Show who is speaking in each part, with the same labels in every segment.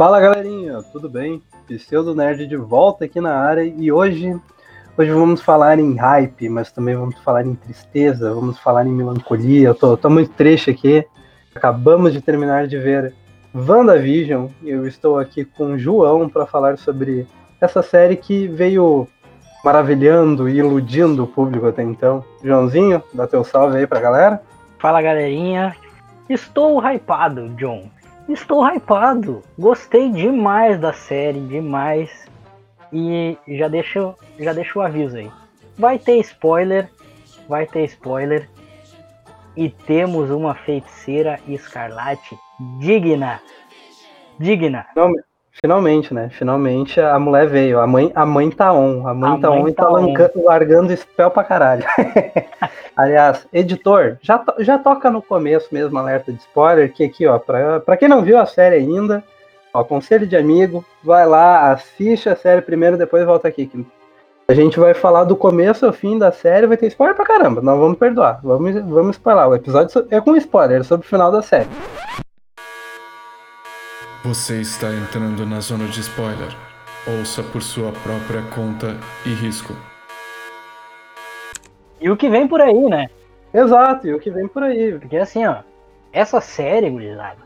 Speaker 1: Fala galerinha, tudo bem? Pseudo Nerd de volta aqui na área e hoje, hoje vamos falar em hype, mas também vamos falar em tristeza, vamos falar em melancolia. Eu tô, tô muito triste aqui. Acabamos de terminar de ver WandaVision e eu estou aqui com o João para falar sobre essa série que veio maravilhando e iludindo o público até então. Joãozinho, dá teu salve aí pra galera.
Speaker 2: Fala galerinha, estou hypado, John. Estou hypado. Gostei demais da série, demais. E já deixo, já deixo o aviso aí. Vai ter spoiler, vai ter spoiler. E temos uma feiticeira escarlate digna. Digna.
Speaker 1: Finalmente, finalmente, né? Finalmente a mulher veio. A mãe, a mãe tá on. A mãe
Speaker 2: A
Speaker 1: tá
Speaker 2: mãe
Speaker 1: on e
Speaker 2: tá
Speaker 1: tá largando spell pra caralho. Aliás, editor, já, to- já toca no começo mesmo alerta de spoiler, que aqui, ó, pra, pra quem não viu a série ainda, ó, conselho de amigo, vai lá, assiste a série primeiro, depois volta aqui. que a gente vai falar do começo ao fim da série, vai ter spoiler pra caramba, não vamos perdoar, vamos, vamos spoiler. O episódio é com spoiler, sobre o final da série.
Speaker 3: Você está entrando na zona de spoiler. Ouça por sua própria conta e risco.
Speaker 2: E o que vem por aí, né?
Speaker 1: Exato, e o que vem por aí.
Speaker 2: Porque assim, ó, essa série, gurizada,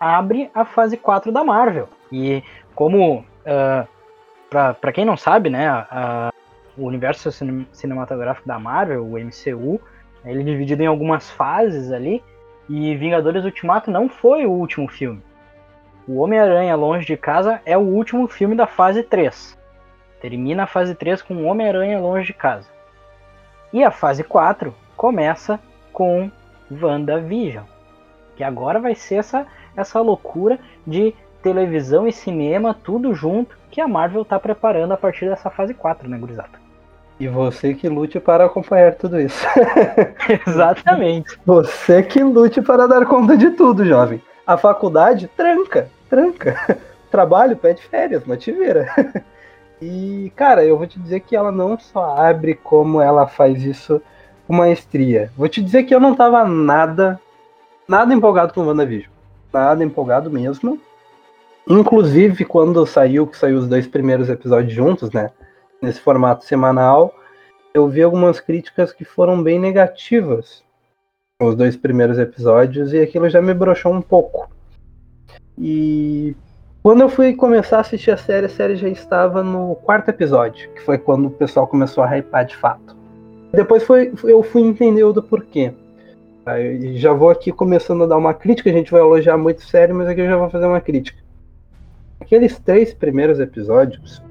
Speaker 2: abre a fase 4 da Marvel. E como, ah, pra, pra quem não sabe, né, a- o universo cine- cinematográfico da Marvel, o MCU, ele é dividido em algumas fases ali, e Vingadores Ultimato não foi o último filme. O Homem-Aranha Longe de Casa é o último filme da fase 3. Termina a fase 3 com o Homem-Aranha Longe de Casa. E a fase 4 começa com WandaVision. Que agora vai ser essa, essa loucura de televisão e cinema, tudo junto, que a Marvel tá preparando a partir dessa fase 4, né, gurizada?
Speaker 1: E você que lute para acompanhar tudo isso.
Speaker 2: Exatamente.
Speaker 1: Você que lute para dar conta de tudo, jovem. A faculdade, tranca, tranca. Trabalho, pede férias, mas te vira. E, cara, eu vou te dizer que ela não só abre como ela faz isso com maestria. Vou te dizer que eu não tava nada, nada empolgado com WandaVision. Nada empolgado mesmo. Inclusive, quando saiu, que saiu os dois primeiros episódios juntos, né? Nesse formato semanal, eu vi algumas críticas que foram bem negativas os dois primeiros episódios e aquilo já me broxou um pouco. E quando eu fui começar a assistir a série, a série já estava no quarto episódio, que foi quando o pessoal começou a hypar de fato. Depois foi, eu fui entender o do porquê. Já vou aqui começando a dar uma crítica, a gente vai elogiar muito sério, mas aqui eu já vou fazer uma crítica. Aqueles três primeiros episódios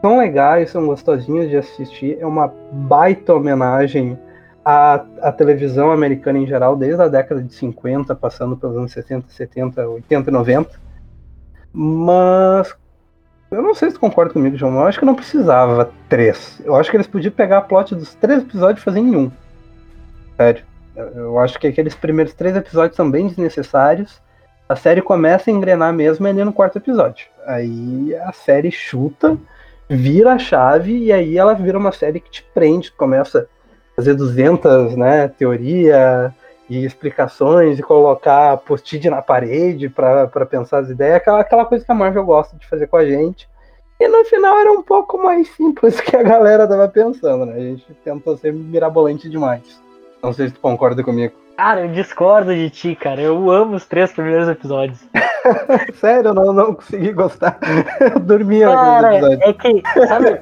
Speaker 1: são legais, são gostosinhos de assistir, é uma baita homenagem à, à televisão americana em geral, desde a década de 50, passando pelos anos 60, 70, 80 e 90. Mas eu não sei se tu concorda comigo, João. Eu acho que não precisava três. Eu acho que eles podiam pegar a plot dos três episódios e fazer em um. Sério. Eu- acho que aqueles primeiros três episódios são bem desnecessários. A série começa a engrenar mesmo ali no quarto episódio. Aí a série chuta, vira a chave e aí ela vira uma série que te prende, começa a fazer 200, né, teoria e explicações e colocar post-it na parede pra pensar as ideias, aquela, aquela coisa que a Marvel gosta de fazer com a gente. E no final era um pouco mais simples que a galera tava pensando, né? A gente tentou ser mirabolante demais. Não sei se tu concorda comigo.
Speaker 2: Cara, eu discordo de ti, cara. Eu amo os três primeiros episódios.
Speaker 1: Sério, eu não, não consegui gostar. Eu dormia
Speaker 2: Cara,
Speaker 1: naqueles episódios.
Speaker 2: é que, sabe,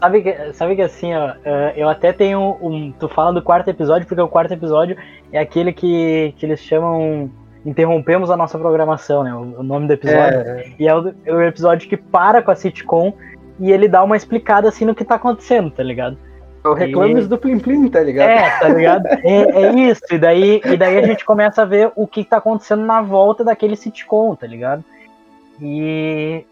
Speaker 2: sabe, que, sabe que assim, ó, eh, eu até tenho um. Tu fala do quarto episódio, porque o quarto episódio é aquele que, que eles chamam. Interrompemos a nossa programação, né? O, o nome do episódio.
Speaker 1: É,
Speaker 2: E é o, é o episódio que para com a sitcom e ele dá uma explicada assim no que tá acontecendo, tá ligado?
Speaker 1: O Reclames do Plim Plim, tá ligado?
Speaker 2: É, tá ligado? É, é isso. E daí, e daí a gente começa a ver o que tá acontecendo na volta daquele sitcom, tá ligado? E,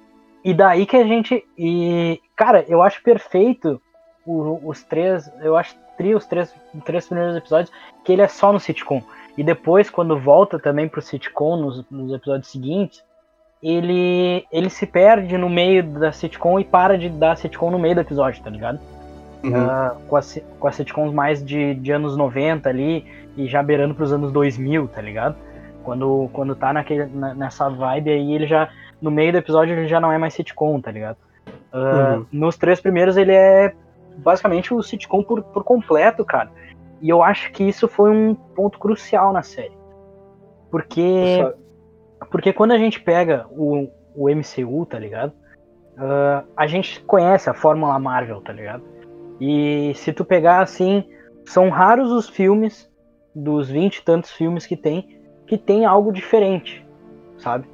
Speaker 2: e daí que a gente. E, cara, eu acho perfeito o- os três. Eu acho tri os três, os três primeiros episódios que ele é só no sitcom. E depois, quando volta também pro sitcom, nos, nos episódios seguintes, ele, ele se perde no meio da sitcom e para de dar sitcom no meio do episódio, tá ligado?
Speaker 1: Uhum.
Speaker 2: Ah, com, as, com as sitcoms mais de, de anos 90 ali e já beirando pros anos 2000, tá ligado? Quando, quando tá naquele, na- nessa vibe aí, ele já no meio do episódio ele já não é mais sitcom, tá ligado? Uh, uhum. Nos três primeiros ele é basicamente o sitcom por, por completo, cara. E eu acho que isso foi um ponto crucial na série. Porque. Porque quando a gente pega o, o MCU, tá ligado? Uh, a gente conhece a Fórmula Marvel, tá ligado? E se tu pegar assim, são raros os filmes, dos vinte e tantos filmes que tem, que tem algo diferente, sabe?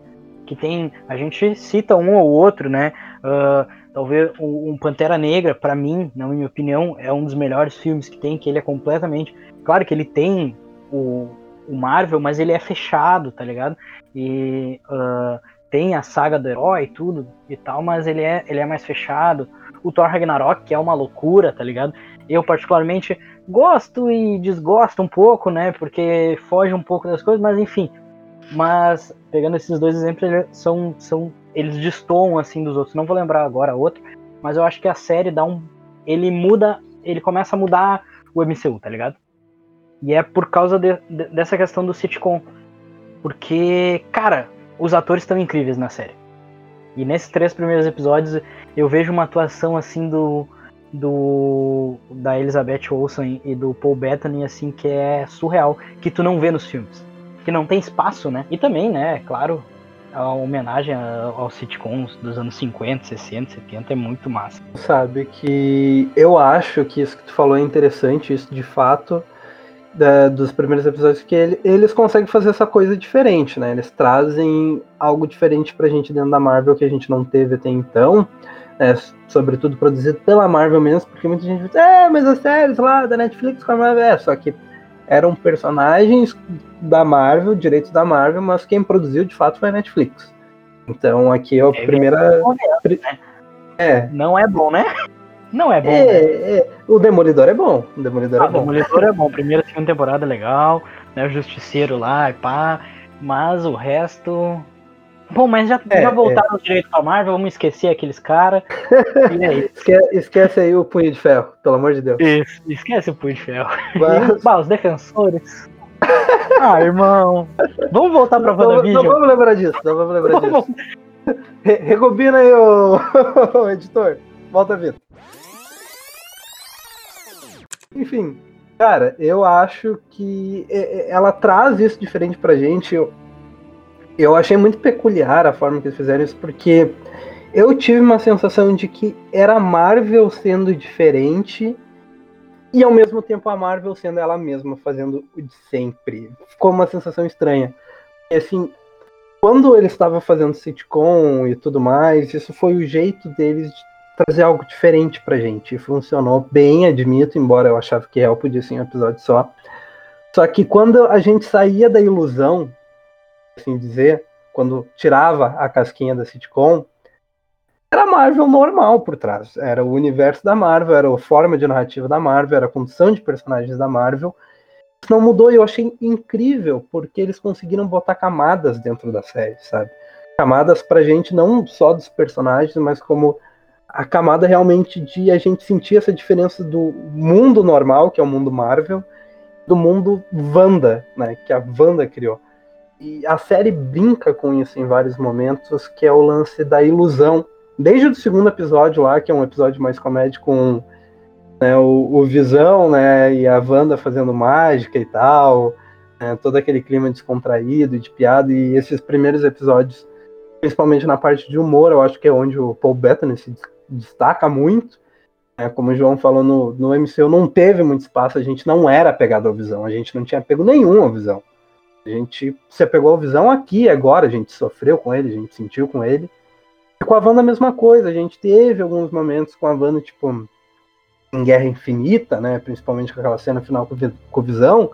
Speaker 2: Que tem. A gente cita um ou outro, né? Uh, talvez um Pantera Negra, para mim, na minha opinião, é um dos melhores filmes que tem, que ele é completamente. Claro que ele tem o, o Marvel, mas ele é fechado, tá ligado? E uh, tem a saga do herói e tudo e tal, mas ele é, ele é mais fechado. O Thor Ragnarok, que é uma loucura, tá ligado? Eu, particularmente, gosto e desgosto um pouco, né? Porque foge um pouco das coisas, mas enfim. Mas, pegando esses dois exemplos, eles são, são, eles destoam, assim, dos outros. Não vou lembrar agora outro, mas eu acho que a série dá um... Ele muda, ele começa a mudar o MCU, tá ligado? E é por causa de, de, dessa questão do sitcom. Porque, cara, os atores estão incríveis na série. E nesses três primeiros episódios eu vejo uma atuação assim do, do da Elizabeth Olsen e do Paul Bettany assim que é surreal, que tu não vê nos filmes, que não tem espaço, né? E também, né, claro, a homenagem aos sitcoms dos anos 50, 60, 70 é muito massa.
Speaker 1: Sabe que eu acho que isso que tu falou é interessante, isso de fato da, dos primeiros episódios que ele, eles conseguem fazer essa coisa diferente, né? Eles trazem algo diferente pra gente dentro da Marvel que a gente não teve até então, né? sobretudo produzido pela Marvel mesmo, porque muita gente diz, é, mas as séries lá da Netflix com a Marvel, é, só que eram personagens da Marvel, direitos da Marvel, mas quem produziu de fato foi a Netflix. Então aqui é a é primeira.
Speaker 2: Né? É. Não é bom, né? Não é bom.
Speaker 1: É, né? é, o Demolidor é bom. O Demolidor ah, é bom.
Speaker 2: Demolidor é bom. Primeira e segunda temporada é legal, né? O Justiceiro lá e pá. Mas o resto. Bom, mas já, é, já voltaram é. direito pra Marvel, vamos esquecer aqueles caras.
Speaker 1: esquece, esquece, aí o Punho de Ferro, pelo amor de Deus.
Speaker 2: Isso, esquece o Punho de Ferro. Mas... bah, os defensores. ah, irmão. Vamos voltar pra WandaVision?
Speaker 1: Não, não vamos lembrar disso, não vamos lembrar disso. Rebobina aí, o editor. Volta, Vitor. Enfim, cara, eu acho que é, é, ela traz isso diferente pra gente. Eu, eu achei muito peculiar a forma que eles fizeram isso, porque eu tive uma sensação de que era a Marvel sendo diferente e ao mesmo tempo a Marvel sendo ela mesma, fazendo o de sempre. Ficou uma sensação estranha. E, assim, quando eles estavam fazendo sitcom e tudo mais, isso foi o jeito deles de trazer algo diferente pra gente. E funcionou bem, admito, embora eu achava que real podia ser um episódio só. Só que quando a gente saía da ilusão, assim dizer, quando tirava a casquinha da sitcom, era a Marvel normal por trás. Era o universo da Marvel, era a forma de narrativa da Marvel, era a condição de personagens da Marvel. Isso não mudou e eu achei incrível, porque eles conseguiram botar camadas dentro da série, sabe? Camadas pra gente não só dos personagens, mas como a camada realmente de a gente sentir essa diferença do mundo normal, que é o mundo Marvel, do mundo Wanda, né, que a Wanda criou. E a série brinca com isso em vários momentos, que é o lance da ilusão. Desde o segundo episódio lá, que é um episódio mais comédia com né, o, o, Visão, né, e a Wanda fazendo mágica e tal, né, todo aquele clima descontraído, de piada, e esses primeiros episódios, principalmente na parte de humor, eu acho que é onde o Paul Bettany se destaca muito. Né? Como o João falou, no, no MCU não teve muito espaço, a gente não era apegado à visão, a gente não tinha apego nenhum à visão. A gente se apegou à visão aqui, agora, a gente sofreu com ele, a gente sentiu com ele. E com a Wanda a mesma coisa, a gente teve alguns momentos com a Wanda, tipo, em Guerra Infinita, né? Principalmente com aquela cena final com, com Visão.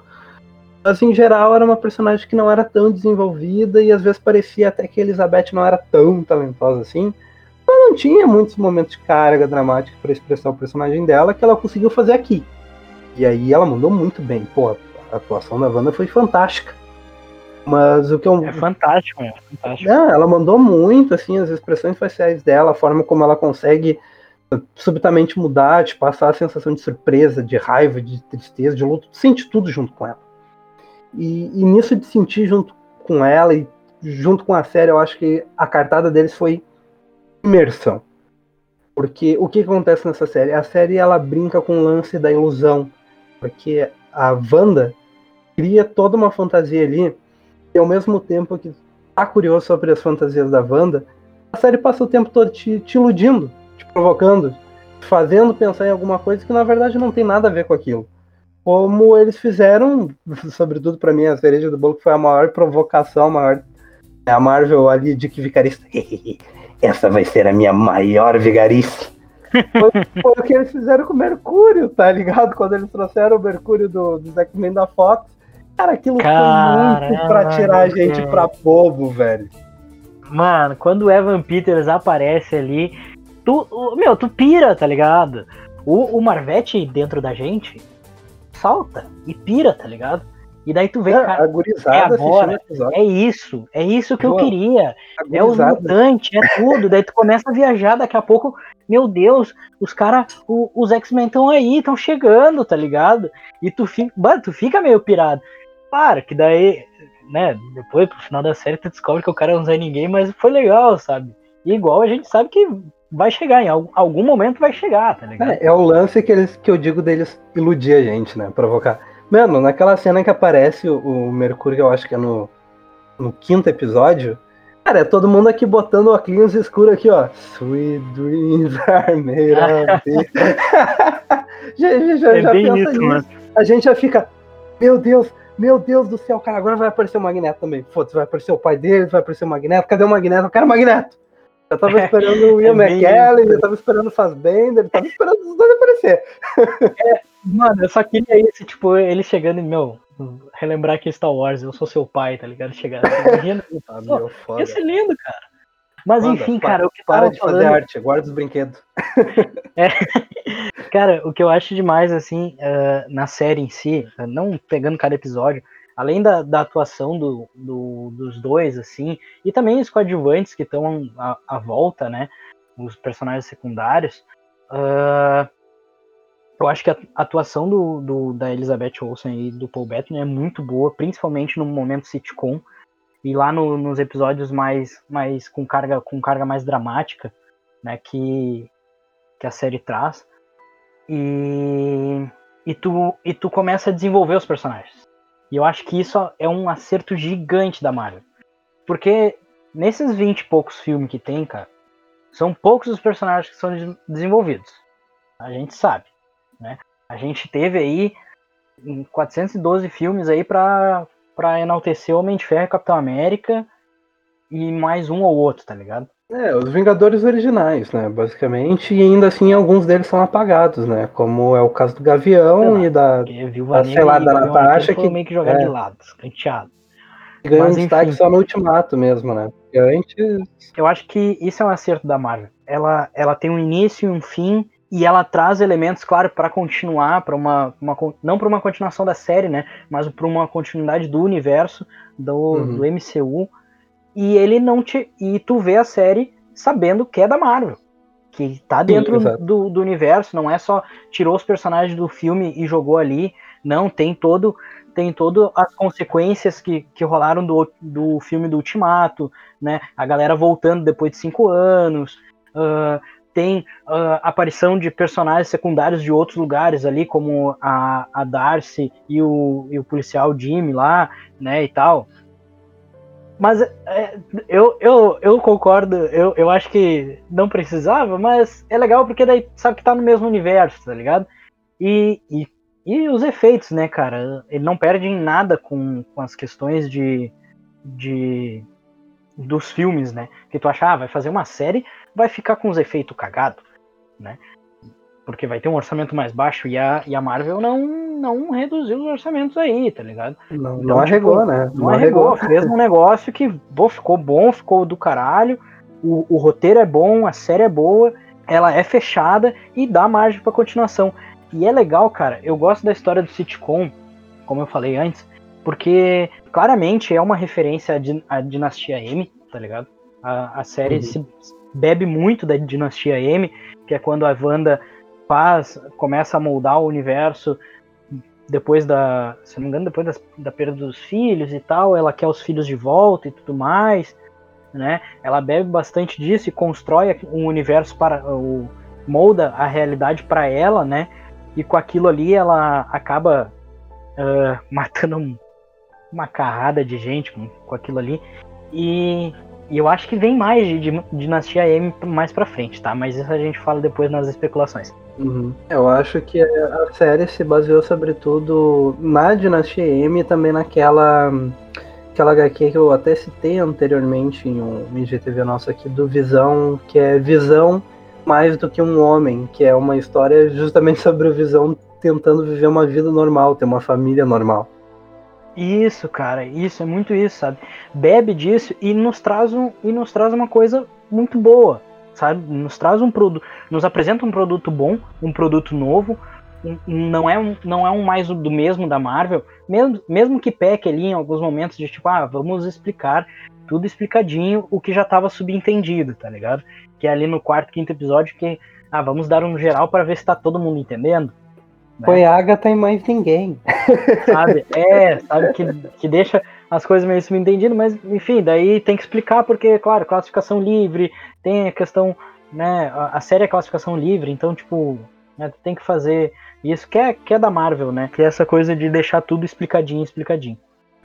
Speaker 1: Mas em geral era uma personagem que não era tão desenvolvida e às vezes parecia até que Elizabeth não era tão talentosa assim não tinha muitos momentos de carga dramática para expressar o personagem dela que ela conseguiu fazer aqui. E aí ela mandou muito bem. Pô, a atuação da Wanda foi fantástica. Mas o que eu.
Speaker 2: É fantástico, é fantástico.
Speaker 1: Não, ela mandou muito, assim, as expressões faciais dela, a forma como ela consegue subitamente mudar, te passar a sensação de surpresa, de raiva, de tristeza, de luto, sente tudo junto com ela. E, e nisso de sentir junto com ela e junto com a série, eu acho que a cartada deles foi imersão. Porque o que acontece nessa série? A série ela brinca com o lance da ilusão. Porque a Wanda cria toda uma fantasia ali, e ao mesmo tempo que tá curioso sobre as fantasias da Wanda, a série passa o tempo todo te, te iludindo, te provocando, te fazendo pensar em alguma coisa que na verdade não tem nada a ver com aquilo. Como eles fizeram, sobretudo para mim, a cereja do bolo que foi a maior provocação, a maior. A Marvel ali de que vigarista. Essa vai ser a minha maior vigarice. Foi, foi, o que eles fizeram com o Mercúrio, tá ligado? Quando eles trouxeram o Mercúrio do, do X-Men da Fox. Cara, aquilo Caramba, foi muito pra tirar a gente cara. pra bobo, velho.
Speaker 2: Mano, quando o Evan Peters aparece ali, tu, meu, tu pira, tá ligado? O, o Marvete dentro da gente salta e pira, tá ligado? E daí tu vê, é, cara, é agora, é isso, é isso que Boa. eu queria. É os mutantes, é tudo. daí tu começa a viajar, daqui a pouco, meu Deus, os caras, os X-Men estão aí, estão chegando, tá ligado? E tu fica, tu fica meio pirado. Claro que daí, né, depois pro final da série tu descobre que o cara não é ninguém, mas foi legal, sabe? E igual a gente sabe que vai chegar, em algum, algum momento vai chegar, tá ligado?
Speaker 1: É, é o lance que, eles, que eu digo deles iludir a gente, né? Provocar. Mano, naquela cena que aparece o, o Mercúrio, eu acho que é no, no quinto episódio, Cara, é todo mundo aqui botando o óculos escuro aqui, ó. Sweet dreams are made of já, já, é já bem isso, mano. A gente já fica, meu Deus, meu Deus do céu, cara, agora vai aparecer o Magneto também. Foda-se, vai aparecer o pai dele, vai aparecer o Magneto. Cadê o Magneto? Eu quero o Magneto. Eu tava esperando o Ian é McKellen, eu tava esperando o Fassbender, eu tava esperando os dois aparecer.
Speaker 2: É, mano, eu só queria esse, tipo, ele chegando e, meu, relembrar que Star Wars, eu sou seu pai, tá ligado? Chegar rindo. ah, meu, foda. Ia ser lindo, cara. Mas Manda, enfim, cara, o que
Speaker 1: para de falando... fazer arte, guarda os brinquedos.
Speaker 2: é, cara, o que eu acho demais, assim, uh, na série em si, não pegando cada episódio, além da, da atuação do, do, dos dois, assim, e também os coadjuvantes que estão à, à, volta, né, os personagens secundários, uh, eu acho que a atuação do, do, da Elizabeth Olsen e do Paul Bettany é muito boa, principalmente no momento sitcom e lá no, nos episódios mais, mais com carga com carga mais dramática, né, que, que a série traz. E, e, tu, e tu começa a desenvolver os personagens. E eu acho que isso é um acerto gigante da Marvel. Porque nesses 20 e poucos filmes que tem, cara, são poucos os personagens que são desenvolvidos. A gente sabe. Né? A gente teve aí 412 filmes aí para enaltecer o Homem de Ferro e Capitão América e mais um ou outro, tá ligado?
Speaker 1: É, os Vingadores originais, né, basicamente, e ainda assim alguns deles são apagados, né, como é o caso do Gavião lá, e da,
Speaker 2: da sei lá, da Natasha, que meio que jogar é, de lado, canteado.
Speaker 1: Ganhou um destaque só no Ultimato mesmo, né, porque antes...
Speaker 2: Eu acho que isso é um acerto da Marvel, ela, ela tem um início e um fim, e ela traz elementos, claro, para continuar, para uma, uma, não para uma continuação da série, né, mas para uma continuidade do universo do, uhum. do MCU. E ele não te e tu vê a série sabendo que é da Marvel, que tá dentro Sim, do, do universo, não é só tirou os personagens do filme e jogou ali, não tem todo tem todo as consequências que, que rolaram do, do filme do Ultimato, né? A galera voltando depois de cinco anos, uh, tem uh, aparição de personagens secundários de outros lugares ali, como a, a Darcy e o, e o policial Jimmy lá, né, e tal. Mas é, eu, eu, eu concordo, eu, eu acho que não precisava, mas é legal porque daí sabe que tá no mesmo universo, tá ligado? E, e, e os efeitos, né, cara? Ele não perde em nada com, com as questões de, de dos filmes, né? Que tu acha, ah, vai fazer uma série, vai ficar com os efeitos cagados, né? Porque vai ter um orçamento mais baixo e a, e a Marvel não, não reduziu os orçamentos aí, tá ligado?
Speaker 1: Não, então, não arregou, tipo, né?
Speaker 2: Não, não arregou, fez um negócio que ficou bom, ficou do caralho, o, o roteiro é bom, a série é boa, ela é fechada e dá margem para continuação. E é legal, cara, eu gosto da história do sitcom, como eu falei antes, porque claramente é uma referência à, à Dinastia M, tá ligado? A, a série uhum. se bebe muito da Dinastia M, que é quando a Wanda faz, começa a moldar o universo depois da, se não me engano, depois da, da perda dos filhos e tal, ela quer os filhos de volta e tudo mais, né? Ela bebe bastante disso e constrói um universo para o molda a realidade para ela, né? E com aquilo ali ela acaba uh, matando um, uma carrada de gente com, com aquilo ali. E, e, eu acho que vem mais de, de Dinastia M mais pra frente, tá? Mas isso a gente fala depois nas especulações.
Speaker 1: Uhum. Eu acho que a série se baseou sobretudo na Dinastia M e também naquela aquela HQ que eu até citei anteriormente em um IGTV nosso aqui do Visão, que é Visão mais do que um homem, que é uma história justamente sobre o Visão tentando viver uma vida normal, ter uma família normal.
Speaker 2: Isso, cara, isso é muito isso, sabe? Bebe disso e nos traz um e nos traz uma coisa muito boa, sabe? Nos traz um produto, nos apresenta um produto bom, um produto novo, não é um, não é um mais do mesmo da Marvel, mesmo, mesmo que peque ali em alguns momentos de tipo, ah, vamos explicar tudo explicadinho, o que já estava subentendido, tá ligado? Que é ali no quarto, quinto episódio que, ah, vamos dar um geral para ver se tá todo mundo entendendo.
Speaker 1: Né? Foi Agatha e mais ninguém.
Speaker 2: Sabe? É, sabe que, que deixa as coisas meio subentendidas, mas enfim, daí tem que explicar porque, claro, classificação livre, tem a questão, né, a, a série é classificação livre, então, tipo, né, tem que fazer isso que é, que é da Marvel, né, que é essa coisa de deixar tudo explicadinho, explicadinho.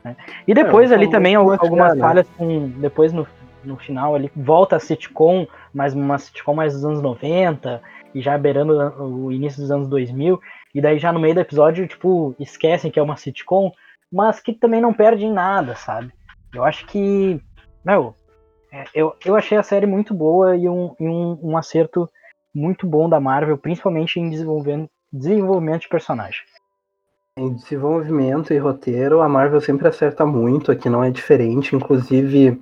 Speaker 2: Né? E depois é, ali também algumas falhas com, depois no, no final ali, volta a sitcom, mas uma sitcom mais dos anos 90, e já beirando o início dos anos 2000, e daí já no meio do episódio, tipo, esquecem que é uma sitcom, mas que também não perde em nada, sabe? Eu acho que. Meu, é, eu, eu achei a série muito boa e um, e um, um acerto muito bom da Marvel, principalmente em desenvolvimento, desenvolvimento de personagem.
Speaker 1: Em desenvolvimento e roteiro, a Marvel sempre acerta muito, aqui não é diferente. Inclusive,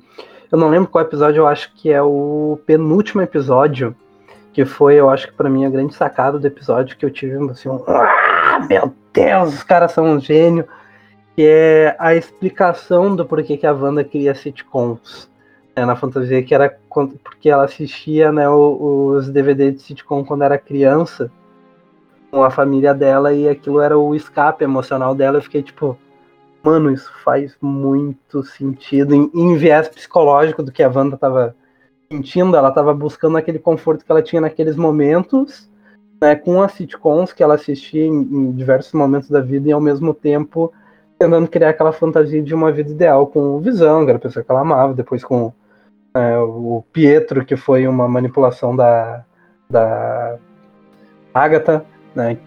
Speaker 1: eu não lembro qual episódio, eu acho que é o penúltimo episódio que foi, eu acho que para mim, a grande sacada do episódio que eu tive assim, um, ah, meu Deus, os caras são um gênio, que é a explicação do porquê que a Wanda cria sitcoms né, na fantasia, que era porque ela assistia né, os DVDs de sitcom quando era criança, com a família dela, e aquilo era o escape emocional dela. Eu fiquei tipo, mano, isso faz muito sentido em, em viés psicológico do que a Wanda tava sentindo, ela estava buscando aquele conforto que ela tinha naqueles momentos, né, com as sitcoms que ela assistia em, em, diversos momentos da vida e ao mesmo tempo tentando criar aquela fantasia de uma vida ideal com o Visão, que era a pessoa que ela amava, depois com é, o Pietro, que foi uma manipulação da, da Agatha, né?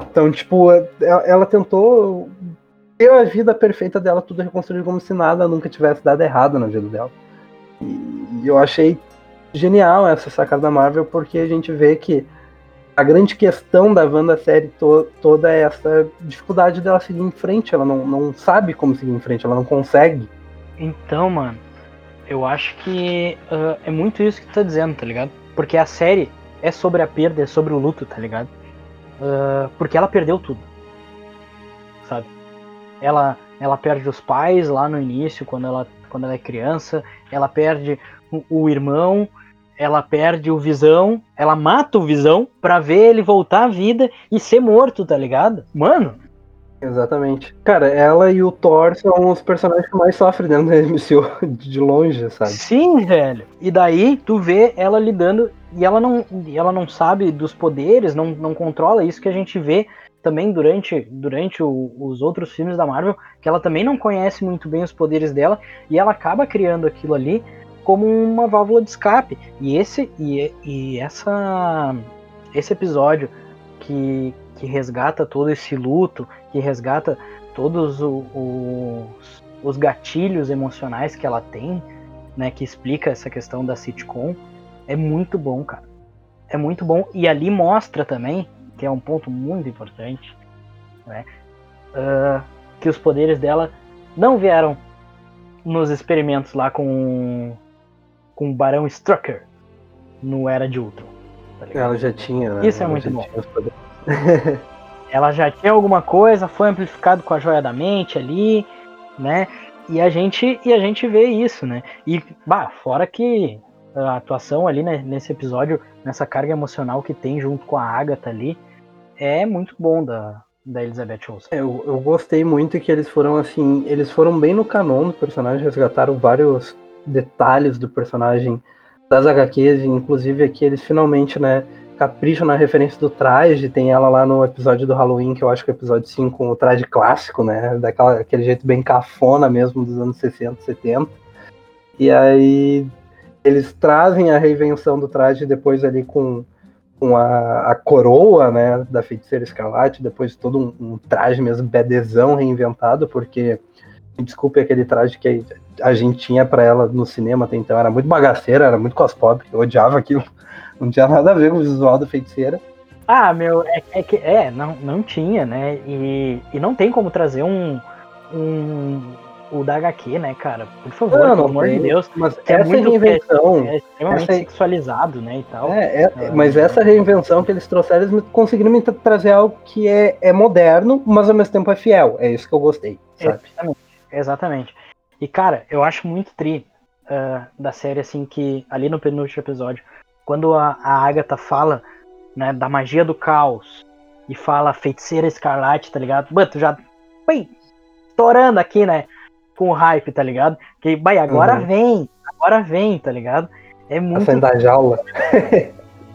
Speaker 1: Então, tipo, ela, ela tentou ter a vida perfeita dela, tudo reconstruído como se nada nunca tivesse dado errado na vida dela. E eu achei genial essa sacada da Marvel, porque a gente vê que a grande questão da Wanda série to toda é essa dificuldade dela seguir em frente. Ela não, não sabe como seguir em frente, ela não consegue.
Speaker 2: Então, mano, eu acho que uh, é muito isso que tu tá dizendo, tá ligado? Porque a série é sobre a perda, é sobre o luto, tá ligado? Uh, porque ela perdeu tudo. Sabe? Ela, ela perde os pais lá no início, quando ela quando ela é criança, ela perde o, irmão, ela perde o Visão, ela mata o Visão pra ver ele voltar à vida e ser morto, tá ligado? Mano.
Speaker 1: Exatamente. Cara, ela e o Thor são os personagens que mais sofrem dentro da MCU de longe, sabe?
Speaker 2: Sim, velho. E daí tu vê ela lidando e ela não, ela não sabe dos poderes, não, não controla isso que a gente vê também durante, durante o, os outros filmes da Marvel, que ela também não conhece muito bem os poderes dela, e ela acaba criando aquilo ali como uma válvula de escape. E esse e, e essa esse episódio que, que resgata todo esse luto, que resgata todos os, os gatilhos emocionais que ela tem, né, que explica essa questão da sitcom, é muito bom, cara. É muito bom e ali mostra também que é um ponto muito importante, né? Uh, que os poderes dela não vieram nos experimentos lá com com o Barão Strucker no Era de Ultron.
Speaker 1: Tá ela já tinha, né?
Speaker 2: Isso é muito bom. ela já tinha alguma coisa, foi amplificado com a joia da mente ali, né? E a gente e a gente vê isso, né? E bah, fora que a atuação ali né, nesse episódio, nessa carga emocional que tem junto com a Agatha ali, é muito bom da, da Elizabeth Olsen.
Speaker 1: É, eu, eu gostei muito que eles foram assim, eles foram bem no canon do personagem, resgataram vários detalhes do personagem das HQs, inclusive aqui eles finalmente, né, capricham na referência do traje, tem ela lá no episódio do Halloween, que eu acho que é o episódio 5, com o traje clássico, né, daquela, aquele jeito bem cafona mesmo dos anos 60, 70. E aí eles trazem a reinvenção do traje depois ali com, com a, a coroa, né, da feiticeira escarlate, depois todo um, um traje mesmo bedezão reinventado, porque desculpe aquele traje que a gente tinha para ela no cinema até então, era muito bagaceira, era muito cospobre, eu odiava aquilo, não tinha nada a ver com o visual da feiticeira.
Speaker 2: Ah, meu, é, é que é, não, não tinha, né? E, e não tem como trazer um, um o da HQ, né, cara? Por favor, não, pelo amor de Deus.
Speaker 1: Mas é essa muito, reinvenção.
Speaker 2: É, é extremamente essa... sexualizado, né? E tal.
Speaker 1: É, é, é, mas essa reinvenção que eles trouxeram, eles conseguiram me trazer algo que é, é moderno, mas ao mesmo tempo é fiel. É isso que eu gostei. Sabe?
Speaker 2: Exatamente. Exatamente. E, cara, eu acho muito tri uh, da série, assim, que ali no penúltimo episódio, quando a, a Agatha fala né, da magia do caos e fala feiticeira escarlate, tá ligado? Mano, tu já. Bem, estourando aqui, né? Com hype, tá ligado? Que, vai, agora uhum. vem, agora vem, tá ligado? É muito.
Speaker 1: Saindo da jaula.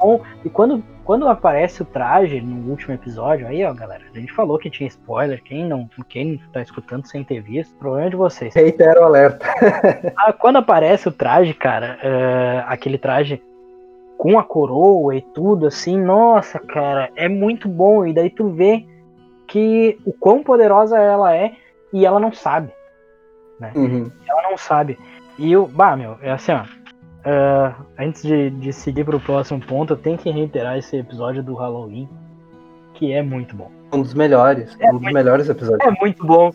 Speaker 2: bom. E quando, quando aparece o traje no último episódio, aí, ó, galera, a gente falou que tinha spoiler. Quem não, quem tá escutando sem ter visto, problema de vocês.
Speaker 1: Reitero o alerta.
Speaker 2: ah, quando aparece o traje, cara, uh, aquele traje com a coroa e tudo, assim, nossa, cara, é muito bom. E daí tu vê que o quão poderosa ela é e ela não sabe né? Uhum. Ela não sabe. E eu, bah, meu, é assim, ó. Uh, antes de, de seguir pro próximo ponto, eu tenho que reiterar esse episódio do Halloween, que é muito bom.
Speaker 1: Um dos melhores, é um dos muito, melhores episódios.
Speaker 2: É muito bom.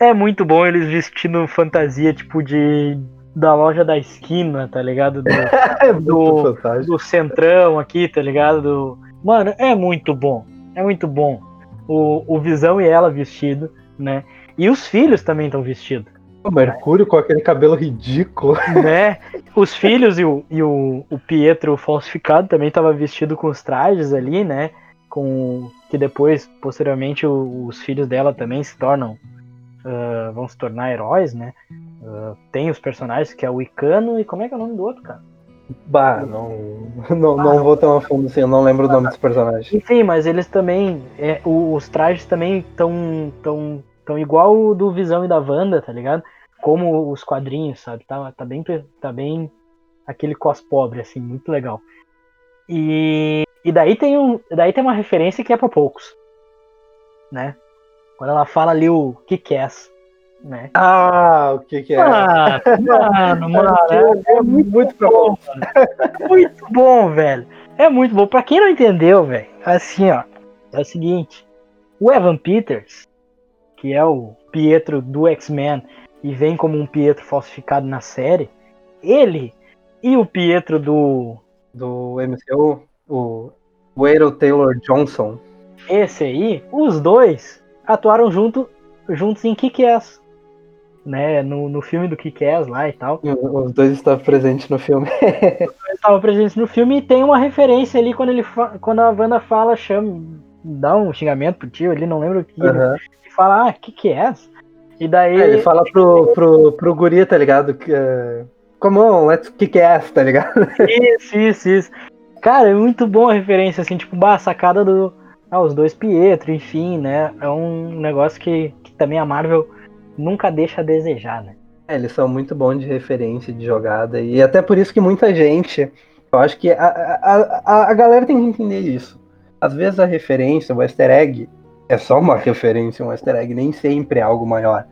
Speaker 2: É muito bom eles vestindo fantasia, tipo, de. Da loja da esquina, tá ligado? Do, é do, do centrão aqui, tá ligado? Do... Mano, é muito bom. É muito bom. O, o Visão e ela vestido, né? E os filhos também estão vestidos.
Speaker 1: O Mercúrio com aquele cabelo ridículo.
Speaker 2: Né? Os filhos e o, e o, o Pietro falsificado também tava vestido com os trajes ali, né? Com que depois, posteriormente, o, os filhos dela também se tornam. Uh, vão se tornar heróis, né? Uh, tem os personagens que é o Icano e como é que é o nome do outro, cara?
Speaker 1: Bah, não, não, ah, não vou tão a fundo assim, eu não lembro o nome dos personagens.
Speaker 2: Enfim, mas eles também. É, os trajes também estão tão, tão igual o do Visão e da Wanda, tá ligado? como os quadrinhos, sabe? Tá, tá, bem, tá bem aquele cos pobre, assim, muito legal. E, e daí, tem um, daí tem uma referência que é para poucos, né? Quando ela fala ali o que que é, né?
Speaker 1: Ah, o que que é?
Speaker 2: Ah, mano, mano, é, é muito, muito bom, mano. Muito bom, velho. É muito bom. Pra quem não entendeu, velho, assim, ó, é o seguinte. O Evan Peters, que é o Pietro do X-Men, e vem como um Pietro falsificado na série, ele e o Pietro do.
Speaker 1: Do MCU, o Waylon Taylor Johnson.
Speaker 2: Esse aí, os dois atuaram junto, juntos em Kick-Ass. Né, no, no filme do Kick-Ass lá e tal.
Speaker 1: Os dois estavam presentes no filme.
Speaker 2: estavam presentes no filme e tem uma referência ali quando, ele quando a Wanda fala, chama, dá um xingamento pro tio, ele não lembra o que. Uhum. Fala, ah, Kick-Ass? E daí. É,
Speaker 1: ele fala pro, pro, pro guri, tá ligado? Que, uh, come on, let's kick ass, tá ligado?
Speaker 2: Isso, isso, isso. Cara, é muito bom a referência, assim, tipo, bah, a sacada do. Ah, os dois Pietro, enfim, né? É um negócio que, que também a Marvel nunca deixa a desejar, né?
Speaker 1: É, eles são muito bons de referência, de jogada. E até por isso que muita gente. Eu acho que a, a, a, a galera tem que entender isso. Às vezes a referência, o easter egg, é só uma referência, um easter egg, nem sempre é algo maior.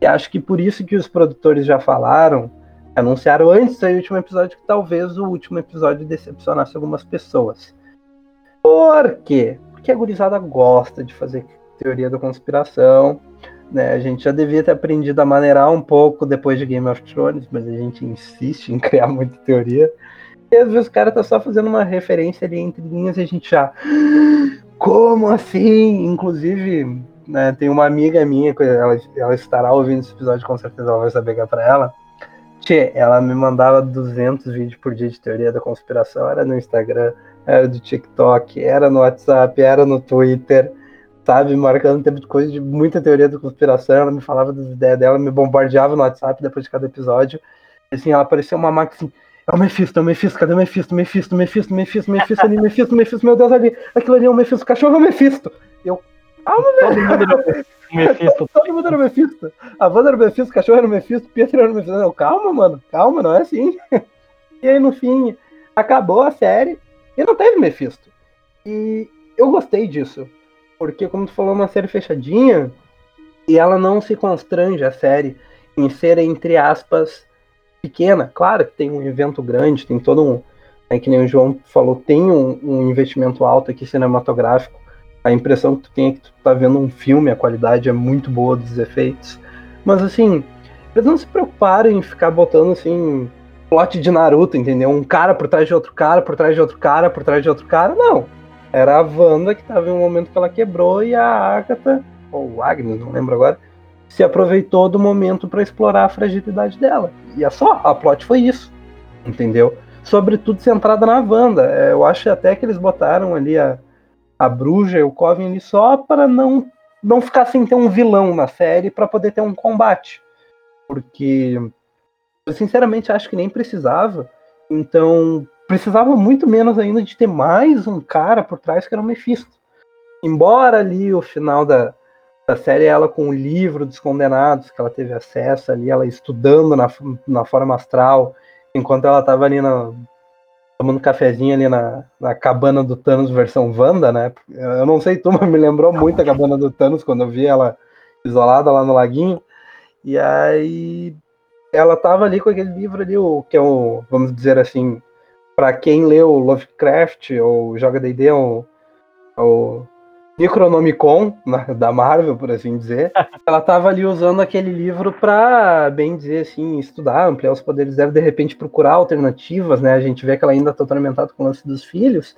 Speaker 1: E acho que por isso que os produtores já falaram, anunciaram antes do último episódio que talvez o último episódio decepcionasse algumas pessoas. Por quê? Porque a gurizada gosta de fazer teoria da conspiração. Né? A gente já devia ter aprendido a maneirar um pouco depois de Game of Thrones, mas a gente insiste em criar muita teoria. E às vezes o cara tá só fazendo uma referência ali entre linhas e a gente já. Como assim? Inclusive, né, tem uma amiga minha, ela, ela estará ouvindo esse episódio, com certeza ela vai saber que é pra ela. Tchê, ela me mandava 200 vídeos por dia de teoria da conspiração, era no Instagram, era do TikTok, era no WhatsApp, era no Twitter. sabe, marcando tempo de coisa de muita teoria da conspiração. Ela me falava das ideias dela, me bombardeava no WhatsApp depois de cada episódio. Assim, ela parecia uma máquina assim. É o Mephisto, é o Mephisto, cadê o Mephisto? Mephisto, Mephisto, Mephisto, Mephisto ali, Mephisto, Mephisto, meu Deus, ali. Aquilo ali é o Mephisto, o cachorro é o Mephisto. Eu, calma,
Speaker 2: Todo mundo era o Mephisto.
Speaker 1: Todo mundo era o Mephisto. A Wanda era o Mephisto, o cachorro era o Mephisto, o Pietro era o Mephisto. Não, calma, mano, calma, não é assim. E aí, no fim, acabou a série e não teve Mephisto. E eu gostei disso. Porque, como tu falou, é uma série fechadinha e ela não se constrange a série em ser, entre aspas, pequena. Claro que tem um evento grande, tem todo um. É que nem o João falou, tem um, um investimento alto aqui cinematográfico. A impressão que tu tem é que tu tá vendo um filme, a qualidade é muito boa dos efeitos. Mas assim, eles não se preocuparam em ficar botando assim plot de Naruto, entendeu? Um cara por trás de outro cara, por trás de outro cara, por trás de outro cara, não. Era a Wanda que tava em um momento que ela quebrou e a Agatha, ou Agnes, não lembro agora, se aproveitou do momento para explorar a fragilidade dela. E é só, a plot foi isso, entendeu? Sobretudo centrada na Wanda. É, eu acho até que eles botaram ali a, a Bruja e o Coven ali só para não, não ficar sem ter um vilão na série, para poder ter um combate. Porque eu sinceramente acho que nem precisava. Então, precisava muito menos ainda de ter mais um cara por trás que era o Mephisto. Embora ali o final da, da série, ela com o livro dos condenados, que ela teve acesso ali, ela estudando na, na forma astral, enquanto ela tava ali na, tomando cafezinho ali na, na cabana do Thanos versão Wanda, né? Eu não sei tu, mas me lembrou muito a cabana do Thanos quando eu vi ela isolada lá no laguinho. E aí ela tava ali com aquele livro ali, o, que é o, vamos dizer assim, para quem leu Lovecraft ou joga D&D, o, o Necronomicon da Marvel, por assim dizer, ela tava ali usando aquele livro para, bem dizer assim, estudar, ampliar os poderes dela, de repente procurar alternativas, né? A gente vê que ela ainda tá atormentada com o lance dos filhos.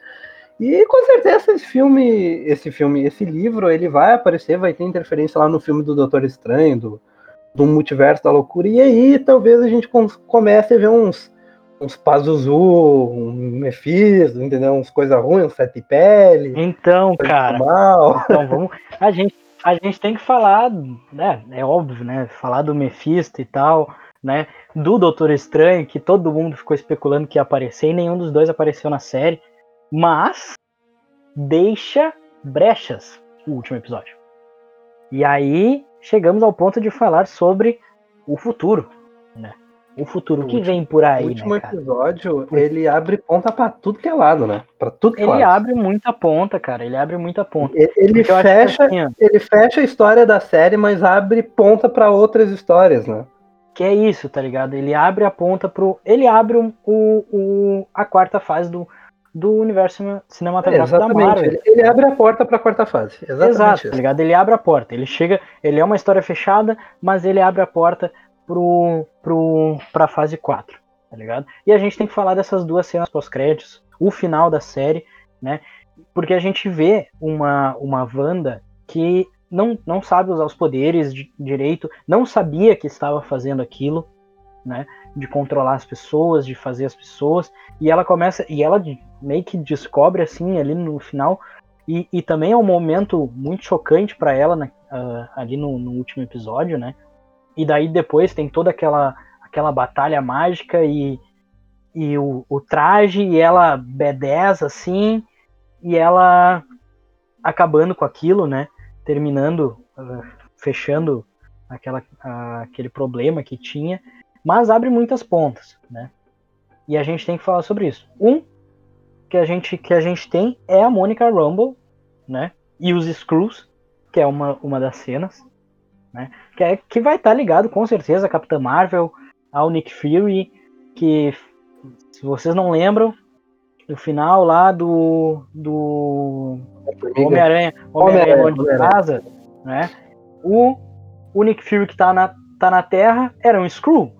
Speaker 1: E com certeza esse filme, esse filme, esse livro, ele vai aparecer, vai ter interferência lá no filme do Doutor Estranho, do, do multiverso da loucura. E aí talvez a gente comece a ver uns uns Pazuzu, um Mephisto, entendeu? Uns coisas ruins, uns sete pele.
Speaker 2: Então, cara.
Speaker 1: Mal.
Speaker 2: Então vamos. A gente, a gente tem que falar, né? É óbvio, né? Falar do Mephisto e tal, né? Do Doutor Estranho, que todo mundo ficou especulando que ia aparecer e nenhum dos dois apareceu na série. Mas deixa brechas o último episódio. E aí chegamos ao ponto de falar sobre o futuro? O futuro
Speaker 1: O
Speaker 2: que
Speaker 1: último-
Speaker 2: vem por
Speaker 1: O
Speaker 2: aí,
Speaker 1: último
Speaker 2: né,
Speaker 1: episódio, ele abre ponta pra tudo que é lado, né? Pra tudo que é
Speaker 2: Ele
Speaker 1: lado.
Speaker 2: abre muita ponta, cara. Ele abre muita ponta.
Speaker 1: Ele, ele fecha,
Speaker 2: assim,
Speaker 1: ele fecha a história da série, mas abre ponta pra outras histórias, né?
Speaker 2: que é isso, tá ligado? Ele abre a ponta pro. Ele abre o, o, a quarta fase do, do universo cine- cinematográfico da
Speaker 1: exatamente.
Speaker 2: Marvel.
Speaker 1: Ele, ele abre a porta pra quarta fase. Exatamente
Speaker 2: Exato,
Speaker 1: isso.
Speaker 2: tá ligado? Ele abre a porta. Ele chega. Ele é uma história fechada, mas ele abre a porta pro, pro, pra fase 4, tá ligado? E a gente tem que falar dessas duas cenas pós-créditos, o final da série, né? Porque a gente vê uma, uma Wanda que não, não sabe usar os poderes de, direito, não sabia que estava fazendo aquilo, né? De controlar as pessoas, de fazer as pessoas, e ela começa, e ela meio que descobre assim ali no final, e, e também é um momento muito chocante para ela né, ah, ali no, no último episódio, né? E daí depois tem toda aquela, aquela batalha mágica e, e o, o traje, e ela B10 assim, e ela acabando com aquilo, né? Terminando, ah, fechando aquela, aquele problema que tinha, mas abre muitas pontas, né? E a gente tem que falar sobre isso. Um que a gente que a gente tem é a Monica Rumble, né? E os Screws, que é uma, uma das cenas, né? Que, é, que vai estar ligado com certeza a Capitã Marvel, ao Nick Fury, que se vocês não lembram, no final lá do do Homem-Aranha, Homem-Aranha longe de casa, né? O, o Nick Fury que tá na, tá na Terra era um Skrull,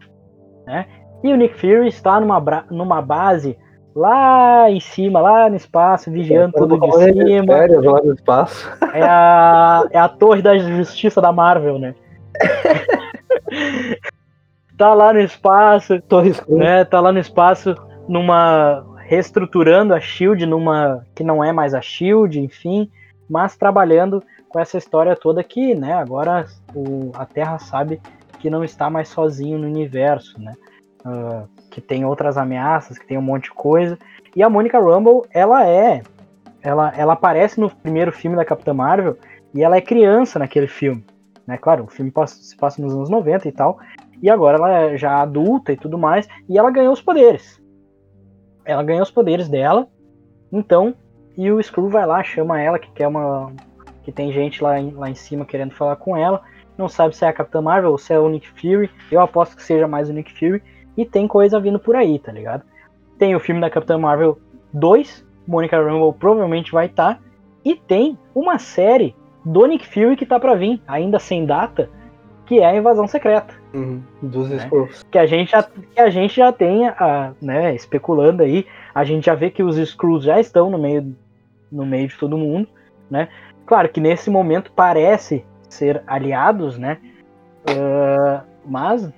Speaker 2: né? E o Nick Fury está numa, numa base lá em cima, lá no espaço, vigiando tudo de cima.
Speaker 1: Férias lá no espaço.
Speaker 2: É a, é a torre da justiça da Marvel, né? tá lá no espaço,
Speaker 1: Torre escura.
Speaker 2: né? Tá lá no espaço numa reestruturando a Shield numa que não é mais a Shield, enfim, mas trabalhando com essa história toda que, né, agora o, a Terra sabe que não está mais sozinho no universo, né? Uh, que tem outras ameaças, que tem um monte de coisa. E a Monica Rumble, ela é. Ela, ela aparece no primeiro filme da Capitã Marvel e ela é criança naquele filme. Né? Claro, o filme passa, se passa nos anos 90 e tal. E agora ela é já adulta e tudo mais. E ela ganhou os poderes. Ela ganhou os poderes dela. Então, e o Screw vai lá, chama ela, que quer uma. Que tem gente lá em, lá em cima querendo falar com ela. Não sabe se é a Capitã Marvel ou se é o Nick Fury. Eu aposto que seja mais o Nick Fury. E tem coisa vindo por aí, tá ligado? Tem o filme da Capitã Marvel 2. Monica Rambeau provavelmente vai estar. Tá, e tem uma série do Nick Fury que tá para vir, ainda sem data, que é a Invasão Secreta.
Speaker 1: Uhum, dos né?
Speaker 2: Que a gente já, que a gente já tem, a, né, especulando aí, a gente já vê que os Skrulls já estão no meio, no meio de todo mundo, né? Claro que nesse momento parece ser aliados, né? Uh, mas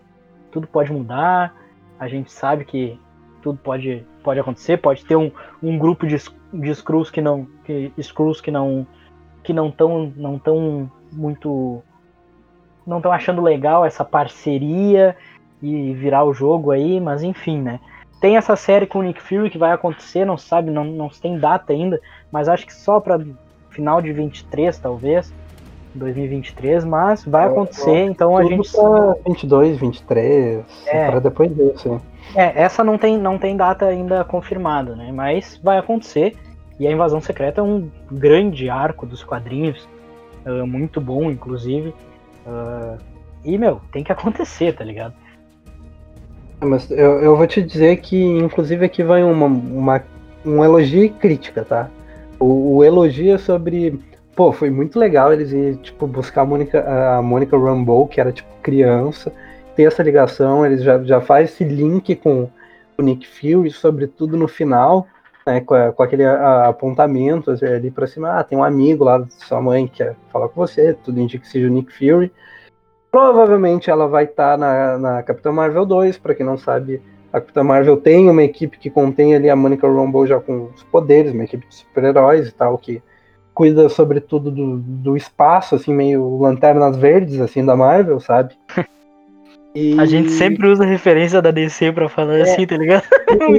Speaker 2: tudo pode mudar. A gente sabe que tudo pode, pode acontecer. Pode ter um, um grupo de, de Skrulls que não que Skrulls que não que não tão não tão muito não estão achando legal essa parceria e virar o jogo aí, mas enfim, né? Tem essa série com o Nick Fury que vai acontecer, não sabe, não, não tem data ainda, mas acho que só para final de 23, talvez, 2023, mas vai acontecer, é, então a gente
Speaker 1: pra 22, 23, é, para depois disso.
Speaker 2: É, essa não tem não tem data ainda confirmada, né? Mas vai acontecer. E a Invasão Secreta é um grande arco dos quadrinhos, uh, muito bom, inclusive. Uh, e, meu, tem que acontecer, tá ligado?
Speaker 1: Mas eu, eu vou te dizer que, inclusive, aqui vai uma, uma um elogio e crítica, tá? O, o elogio é sobre. Pô, foi muito legal eles ir, tipo, buscar a Mônica, a Mônica Rambeau, que era, tipo, criança, ter essa ligação, eles já, já faz esse link com o Nick Fury, sobretudo no final, né, com, a, com aquele a, apontamento ali pra cima, ah, tem um amigo lá da sua mãe que quer falar com você, tudo indica que seja o Nick Fury. Provavelmente ela vai estar tá na, na Capitã Marvel 2, para quem não sabe, a Capitã Marvel tem uma equipe que contém ali a Monica Rambeau já com os poderes, uma equipe de super-heróis e tal, que cuida sobretudo do, do espaço, assim, meio lanternas verdes, assim, da Marvel, sabe?
Speaker 2: E... A gente sempre usa referência da DC pra falar é. assim, tá ligado?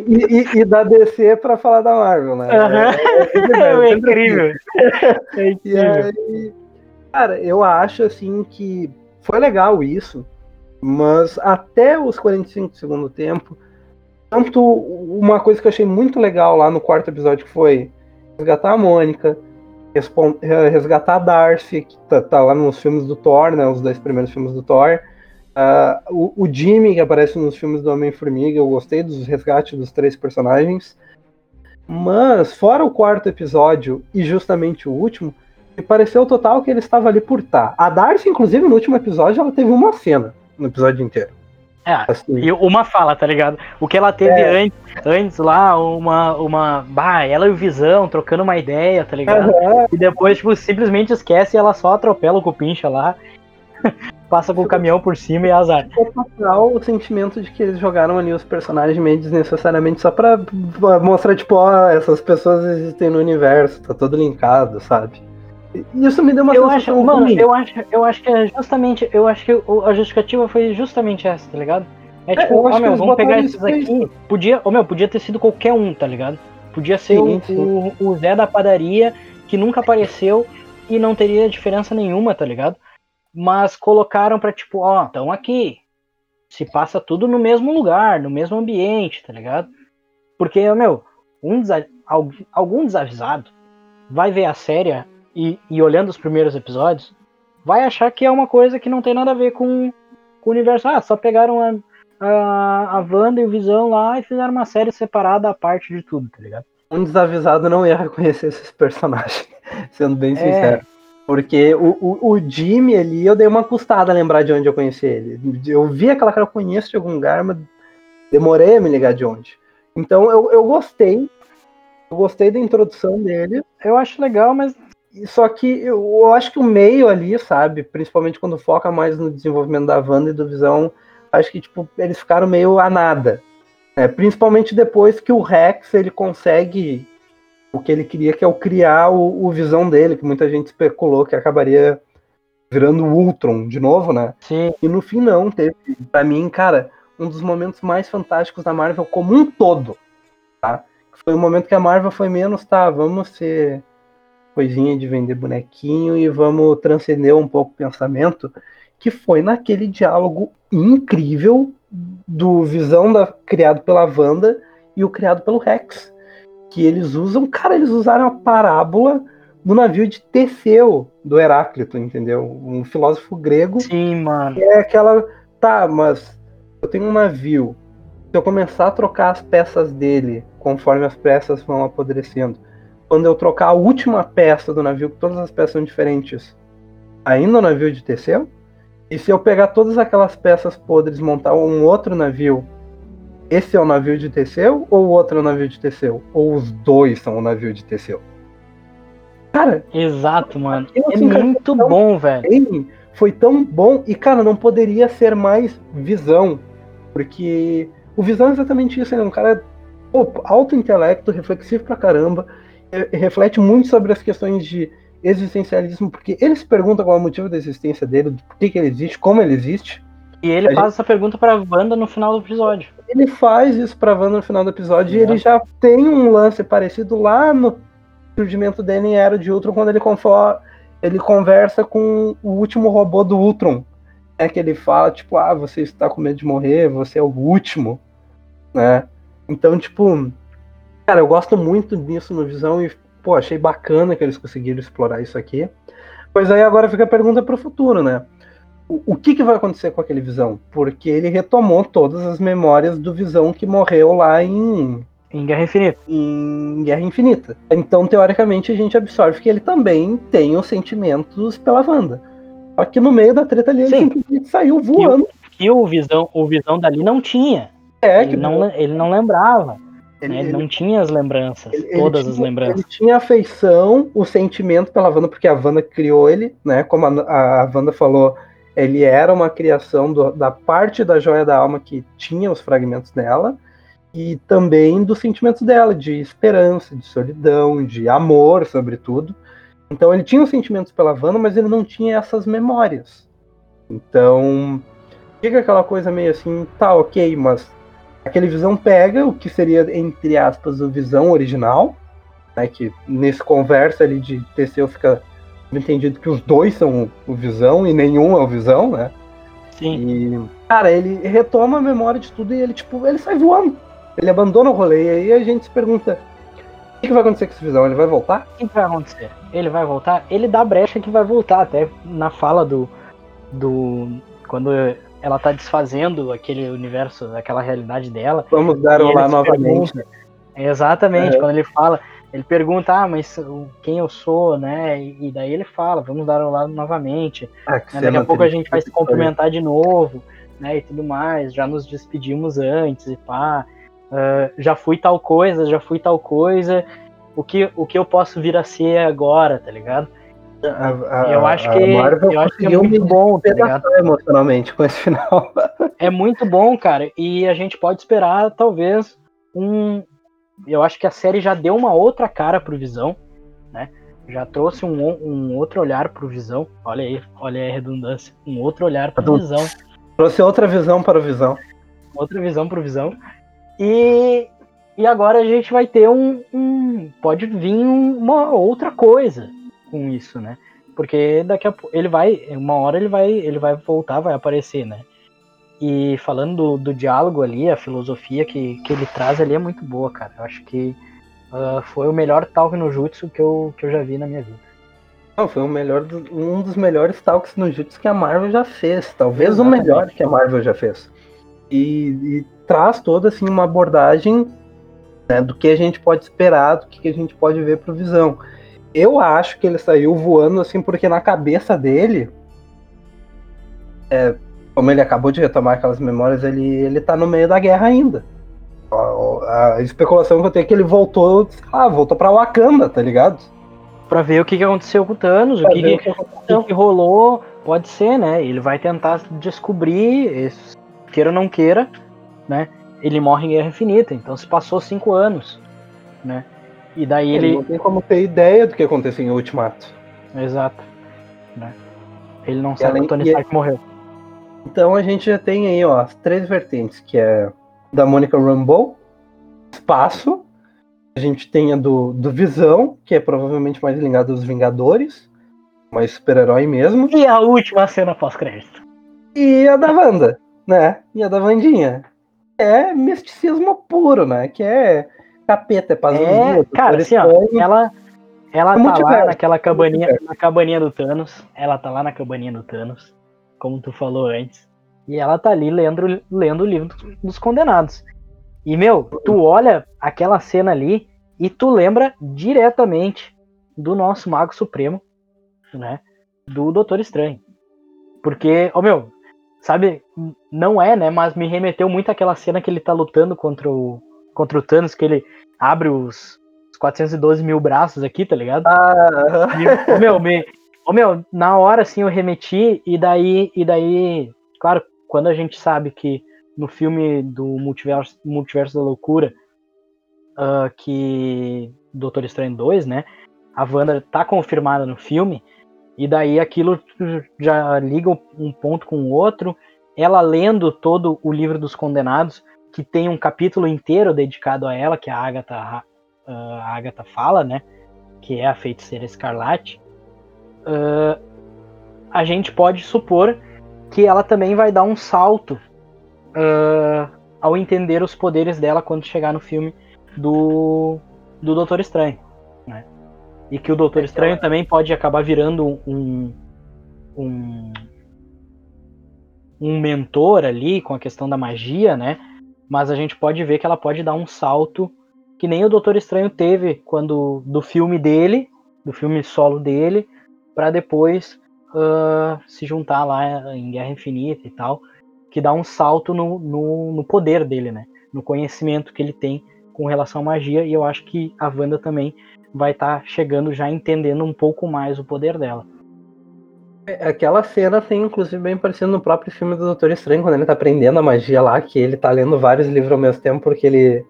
Speaker 1: E, e, e, da DC pra falar da Marvel, né?
Speaker 2: Uhum. É, é, é, incrível.
Speaker 1: é incrível. Aí, cara, eu acho assim que foi legal isso, mas até os 45 do segundo tempo, tanto uma coisa que eu achei muito legal lá no quarto episódio que foi resgatar a Mônica, resgatar a Darcy, que tá, tá lá nos filmes do Thor, né? Os dois primeiros filmes do Thor Uh, o, o, Jimmy, que aparece nos filmes do Homem-Formiga, eu gostei dos resgates dos três personagens. Mas, fora o quarto episódio e justamente o último, me pareceu total que ele estava ali por. Tá. A Darcy, inclusive, no último episódio, ela teve uma cena no episódio inteiro.
Speaker 2: É, assim. e uma fala, tá ligado? O que ela teve é. antes, antes lá, uma, uma. Bah, ela e o Visão trocando uma ideia, tá ligado? Uhum. E depois, tipo, simplesmente esquece e ela só atropela o Cupincha lá. passa com o caminhão por cima e azar.
Speaker 1: É total o sentimento de que eles jogaram ali os personagens meio desnecessariamente só pra mostrar, tipo, ó, essas pessoas existem no universo, tá todo linkado, sabe? Isso me deu uma
Speaker 2: eu sensação acho, mano, eu acho, eu acho que é justamente, eu acho que a justificativa foi justamente essa, tá ligado? É, é tipo, ó, oh, meu, vamos pegar esses aqui. Podia, oh, meu, podia ter sido qualquer um, tá ligado? Podia ser sim, o, sim. O, Zé da padaria que nunca apareceu e não teria diferença nenhuma, tá ligado? mas colocaram para tipo, ó, estão aqui. Se passa tudo no mesmo lugar, no mesmo ambiente, tá ligado? Porque, meu, um algum desavisado vai ver a série e, e, olhando os primeiros episódios, vai achar que é uma coisa que não tem nada a ver com, com o universo. Ah, só pegaram a, a, a Wanda e o Visão lá e fizeram uma série separada à parte de tudo, tá ligado?
Speaker 1: Um desavisado não ia reconhecer esses personagens, sendo bem é, sincero. Porque o, o, o, Jimmy ali, eu dei uma custada a lembrar de onde eu conheci ele. Eu vi aquela cara, eu conheço de algum lugar, mas demorei a me ligar de onde. Então eu, eu gostei. Eu gostei da introdução dele.
Speaker 2: Eu acho legal, mas.
Speaker 1: Só que eu, eu acho que o meio ali, sabe? Principalmente quando foca mais no desenvolvimento da Wanda e do Visão, acho que tipo, eles ficaram meio a nada. É, principalmente depois que o Rex ele consegue o que ele queria, que é o criar o, o visão dele, que muita gente especulou que acabaria virando o Ultron de novo, né?
Speaker 2: Sim.
Speaker 1: E no fim não, teve, pra mim, cara, um dos momentos mais fantásticos da Marvel como um todo, tá? Foi o momento que a Marvel foi menos, tá, vamos ser coisinha de vender bonequinho e vamos transcender um pouco o pensamento, que foi naquele diálogo incrível do Visão da, criado pela Wanda e o criado pelo Rex. Que eles usam, cara, eles usaram a parábola do navio de Teseu, do Heráclito, entendeu? Um filósofo grego.
Speaker 2: Sim, mano.
Speaker 1: Que é aquela. Tá, mas eu tenho um navio. Se eu começar a trocar as peças dele conforme as peças vão apodrecendo, quando eu trocar a última peça do navio, todas as peças são diferentes, ainda o navio de Teseu? E se eu pegar todas aquelas peças podres montar um outro navio, esse é o navio de Teseu ou o outro é o navio de Teseu? Ou os dois são o navio de Teseu? Cara,
Speaker 2: Exato, mano. É
Speaker 1: assim, cara,
Speaker 2: muito bom, velho.
Speaker 1: Bane foi tão bom e, cara, não poderia ser mais visão. Porque o visão é exatamente isso, ele é um cara pô, alto intelecto, reflexivo pra caramba, reflete muito sobre as questões de existencialismo, porque ele se pergunta qual é o motivo da existência dele, por que, que ele existe, como ele existe.
Speaker 2: E ele
Speaker 1: A
Speaker 2: faz essa pergunta pra Wanda no final do episódio.
Speaker 1: Ele faz isso pra Wanda no final do episódio e
Speaker 2: É.
Speaker 1: ele já tem um lance parecido lá no surgimento dele em Era de Ultron, quando ele, ele conversa com o último robô do Ultron. É que ele fala, tipo, ah, você está com medo de morrer, você é o último, né? Então, tipo, cara, eu gosto muito disso no Visão e, pô, achei bacana que eles conseguiram explorar isso aqui. Pois aí agora fica a pergunta pro futuro, né? O, o que, que vai acontecer com aquele Visão? Porque ele retomou todas as memórias do Visão que morreu lá em,
Speaker 2: Em Guerra Infinita.
Speaker 1: em Guerra Infinita. Então, teoricamente, a gente absorve que ele também tem os sentimentos pela Wanda. Só que no meio da treta ali, ele
Speaker 2: Sim.
Speaker 1: simplesmente saiu voando.
Speaker 2: Que o visão, o visão dali não tinha.
Speaker 1: É,
Speaker 2: ele,
Speaker 1: que
Speaker 2: não, le- ele não lembrava.
Speaker 1: Ele-
Speaker 2: né? Ele,
Speaker 1: ele-
Speaker 2: não tinha as lembranças.
Speaker 1: ele- ele
Speaker 2: todas
Speaker 1: tinha-
Speaker 2: as lembranças.
Speaker 1: Ele tinha afeição, o sentimento pela Wanda, porque a Wanda criou ele, né? Como a, a Wanda falou, ele era uma criação do- da parte da joia da alma que tinha os fragmentos dela, e também dos sentimentos dela, de esperança, de solidão, de amor, sobretudo. Então ele tinha os sentimentos pela Wanda, mas ele não tinha essas memórias. Então fica aquela coisa meio assim, tá ok, mas aquele visão pega o que seria, entre aspas, o visão original, né, que nesse conversa ali de Teseu fica entendido que os dois são o visão e nenhum é o visão, né?
Speaker 2: Sim.
Speaker 1: E, cara, ele retoma a memória de tudo e ele, tipo, ele sai voando. Ele abandona o rolê. E aí a gente se pergunta: o que, vai acontecer com esse visão? Ele vai voltar?
Speaker 2: O que vai acontecer? Ele vai voltar? Ele dá brecha que vai voltar, até na fala do. do quando ela tá desfazendo aquele universo, aquela realidade dela.
Speaker 1: Vamos dar um lá novamente.
Speaker 2: Exatamente,
Speaker 1: É.
Speaker 2: quando ele fala, ele pergunta, ah, mas quem eu sou, né? E, daí ele fala, vamos dar o lado novamente.
Speaker 1: Ah,
Speaker 2: né, Daqui a pouco a gente vai se cumprimentar de novo, né? E tudo mais. Já nos despedimos antes e pá. Ah, já fui tal coisa, já fui tal coisa. O que, o que eu posso vir a ser agora, tá ligado?
Speaker 1: A- a-
Speaker 2: eu acho que,
Speaker 1: Marvel
Speaker 2: eu acho que é muito bom, tá
Speaker 1: emocionalmente com esse final.
Speaker 2: É muito bom, cara. E a gente pode esperar, talvez, um. Eu acho que a série já deu uma outra cara pro Visão, né? Já trouxe um, um outro olhar pro Visão. Olha aí, olha aí a redundância. Um outro olhar pro Visão.
Speaker 1: Trouxe outra visão para o visão.
Speaker 2: Outra visão pro Visão. E, e agora a gente vai ter um. um pode vir um- uma outra coisa com isso, né? Porque daqui a pouco. Ele vai. Uma hora ele vai. Ele vai voltar, vai aparecer, né? E falando do, do diálogo ali, a filosofia que, que ele traz ali é muito boa, cara. Eu acho que ah, foi o melhor talk no Jutsu que eu, que eu já vi na minha vida.
Speaker 1: Não, foi o melhor um dos melhores talks no Jutsu que a Marvel já fez. Talvez
Speaker 2: Exatamente.
Speaker 1: o melhor que a Marvel já fez. E, e traz toda assim uma abordagem né, do que a gente pode esperar, do que a gente pode ver pro Visão. Eu acho que ele saiu voando assim porque na cabeça dele, é, como ele acabou de retomar aquelas memórias, ele, ele tá no meio da guerra ainda. A, a especulação que eu tenho é que ele voltou, sei lá, voltou pra Wakanda, tá ligado?
Speaker 2: Pra ver o que, que aconteceu com o Thanos, o que, que,
Speaker 1: que
Speaker 2: o que rolou, pode ser, né? Ele vai tentar descobrir, esse- queira ou não queira, né? Ele morre em Guerra Infinita, então se passou cinco anos, né? E daí
Speaker 1: Ele
Speaker 2: ele.
Speaker 1: não tem como ter ideia do que aconteceu em Ultimato.
Speaker 2: Exato. Né? Ele não
Speaker 1: E
Speaker 2: sabe
Speaker 1: além-
Speaker 2: que o Tony
Speaker 1: e-
Speaker 2: Stark morreu.
Speaker 1: Então a gente já tem aí, ó, as três vertentes, que é da Monica Rambeau, espaço, a gente tem a do, do Visão, que é provavelmente mais ligado aos Vingadores, mais super-herói mesmo,
Speaker 2: E a última cena pós-crédito.
Speaker 1: e a da Wanda, né? E a da Vandinha. É misticismo puro, né? Que é capeta, é paz
Speaker 2: É, cara, assim, ó, ela, ela
Speaker 1: É
Speaker 2: tá lá naquela cabaninha, na cabaninha do Thanos. Ela tá lá na cabaninha do Thanos, como tu falou antes. E ela tá ali lendo, lendo o livro dos condenados. E, meu, tu olha aquela cena ali e tu lembra diretamente do nosso Mago Supremo, né? Do Doutor Estranho. Porque, ô meu, sabe, não é, né? Mas me remeteu muito àquela cena que ele tá lutando contra o, contra o Thanos, que ele abre os, os 412 mil braços aqui, tá ligado?
Speaker 1: Ah,
Speaker 2: E, ô, meu, me, ô, meu, na hora assim eu remeti e daí, e daí, claro, quando a gente sabe que no filme do Multiverso, Multiverso da Loucura, ah, que Doutor Estranho 2, né, a Wanda tá confirmada no filme, e daí aquilo já liga um ponto com o outro, ela lendo todo o livro dos condenados, que tem um capítulo inteiro dedicado a ela, que a Agatha, ah, a Agatha fala, né, que é a feiticeira escarlate, ah, a gente pode supor que ela também vai dar um salto ah, ao entender os poderes dela quando chegar no filme do, do Doutor Estranho. Né? E que o Doutor Estranho
Speaker 1: ela-
Speaker 2: também pode acabar virando um, um, um mentor ali com a questão da magia, né? Mas a gente pode ver que ela pode dar um salto que nem o Doutor Estranho teve quando do filme dele, do filme solo dele, para depois ah, se juntar lá em Guerra Infinita e tal, que dá um salto no, no, no poder dele, né? No conhecimento que ele tem com relação à magia, e eu acho que a Wanda também vai estar chegando já entendendo um pouco mais o poder dela.
Speaker 1: Aquela cena tem, inclusive, bem parecido no próprio filme do Doutor Estranho, quando ele tá aprendendo a magia lá, que ele tá lendo vários livros ao mesmo tempo, porque ele,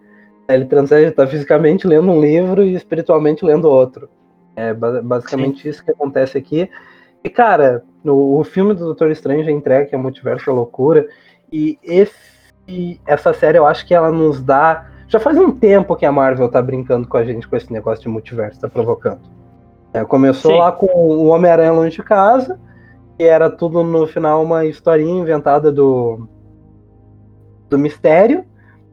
Speaker 1: ele transcende, tá fisicamente lendo um livro e espiritualmente lendo outro. É ba- basicamente isso que acontece aqui. E, cara, o, o filme do Doutor Estranho já entrega que é Multiverso da Loucura, e esse, essa série eu acho que ela nos dá. Já faz um tempo que a Marvel tá brincando com a gente com esse negócio de multiverso, tá provocando. É, começou
Speaker 2: Sim.
Speaker 1: lá com o Homem-Aranha longe de casa, que era tudo no final uma historinha inventada do do mistério.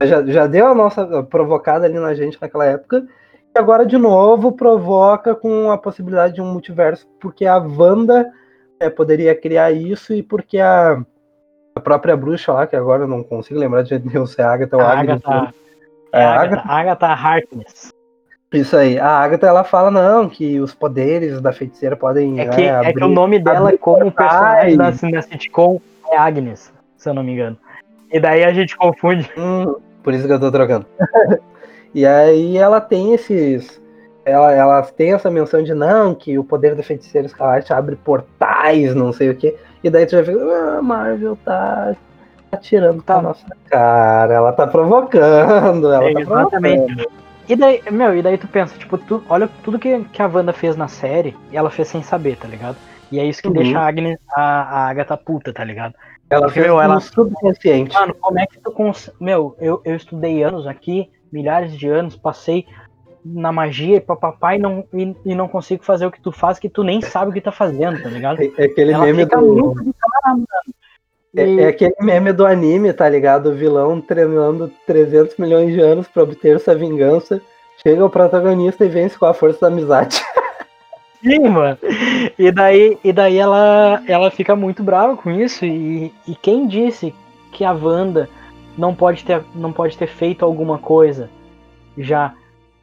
Speaker 1: Já, já deu a nossa provocada ali na gente naquela época. E agora, de novo, provoca com a possibilidade de um multiverso, porque a Wanda é, poderia criar isso e porque a, a própria bruxa lá, que agora eu não consigo lembrar de jeito nenhum se é a Agatha ou
Speaker 2: A
Speaker 1: Agnes.
Speaker 2: Agatha,
Speaker 1: É,
Speaker 2: é Agatha, Agatha Harkness.
Speaker 1: Isso aí. A Agatha, ela fala, não, que os poderes da feiticeira podem
Speaker 2: É
Speaker 1: né,
Speaker 2: que, é que
Speaker 1: abrir-
Speaker 2: o nome dela,
Speaker 1: abrir
Speaker 2: como personagem da, na sitcom, é Agnes, se eu não me engano. E daí a gente confunde.
Speaker 1: Hum, por isso que eu tô trocando. e aí ela tem esses. Ela, ela tem essa menção de não, que o poder da feiticeira escarlate abre portais, não sei o quê. E daí tu já fica, ah, a Marvel tá atirando
Speaker 2: Tá.
Speaker 1: pra nossa cara, ela tá provocando, ela tá
Speaker 2: Exatamente.
Speaker 1: provocando.
Speaker 2: E daí, meu, e daí tu pensa, tipo, tu, olha tudo que, que a Wanda fez na série, e ela fez sem saber, tá ligado? E é isso que
Speaker 1: Uhum.
Speaker 2: deixa a, Agnes, a, a Agatha puta, tá ligado?
Speaker 1: Ela
Speaker 2: Porque,
Speaker 1: fez
Speaker 2: meu, ela-
Speaker 1: subconsciente.
Speaker 2: Mano, como é que tu cons... Meu, eu, eu estudei anos aqui, milhares de anos, passei na magia e papapá e não, e, e não consigo fazer o que tu faz, que tu nem sabe o que tá fazendo, tá ligado?
Speaker 1: É, é aquele
Speaker 2: Ela
Speaker 1: meme
Speaker 2: fica
Speaker 1: do.
Speaker 2: muito de cara, mano.
Speaker 1: É,
Speaker 2: E-
Speaker 1: é aquele meme do anime, tá ligado? O vilão treinando 300 milhões de anos pra obter sua vingança. Chega o protagonista e vence com a força da amizade.
Speaker 2: Sim, mano. E daí, e daí ela, ela fica muito brava com isso. E, e quem disse que a Wanda não pode, ter, não pode ter feito alguma coisa já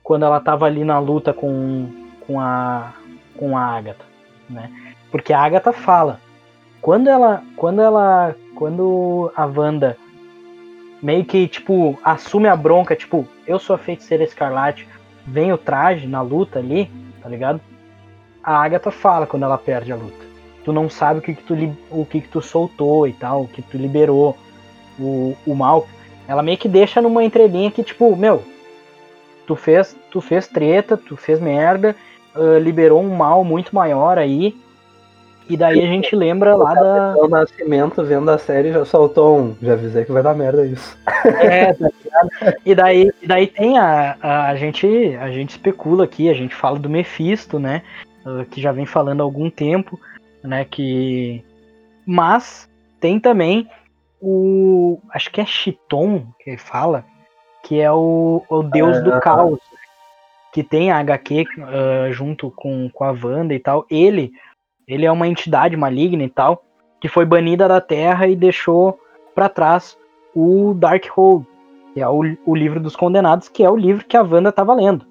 Speaker 2: quando ela tava ali na luta com, com, a, com a Agatha, né? Porque a Agatha fala. Quando ela. Quando ela. Quando a Wanda meio que, tipo, assume a bronca, tipo, eu sou a feiticeira escarlate, vem o traje na luta ali, tá ligado? a Agatha fala quando ela perde a luta. Tu não sabe o que, que tu o que, que tu soltou e tal, o que tu liberou o, o mal. Ela meio que deixa numa entrelinha que, tipo, meu, tu fez, tu fez treta, tu fez merda, uh, liberou um mal muito maior aí. E daí a gente lembra lá da.
Speaker 1: O Nascimento vendo a série já soltou um. Já avisei que vai dar merda isso.
Speaker 2: É, tá ligado? E daí, e daí tem a, a. A gente, a gente especula aqui, a gente fala do Mephisto, né? Uh, que já vem falando há algum tempo, né? Que. Mas tem também o. Acho que é Chiton que ele fala, que é o, o deus do caos. Que tem a HQ uh, junto com, com a Wanda e tal. Ele ele é uma entidade maligna e tal, que foi banida da Terra e deixou para trás o Darkhold, que é o, o, livro dos condenados, que é o livro que a Wanda estava lendo,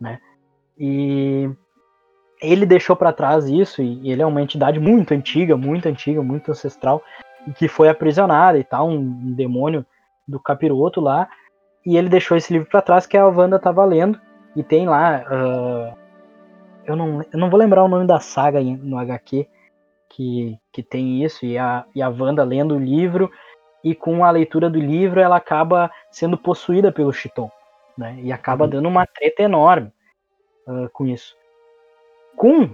Speaker 2: né? E ele deixou para trás isso e ele é uma entidade muito antiga, muito antiga, muito ancestral e que foi aprisionada e tal, um, demônio do capiroto lá. E ele deixou esse livro para trás que a Wanda estava lendo e tem lá uh, eu não, eu não vou lembrar o nome da saga no HQ que, que tem isso, e a, e a Wanda lendo o livro, e com a leitura do livro ela acaba sendo possuída pelo Chiton, né? E acaba uhum. dando uma treta enorme uh, com isso. Com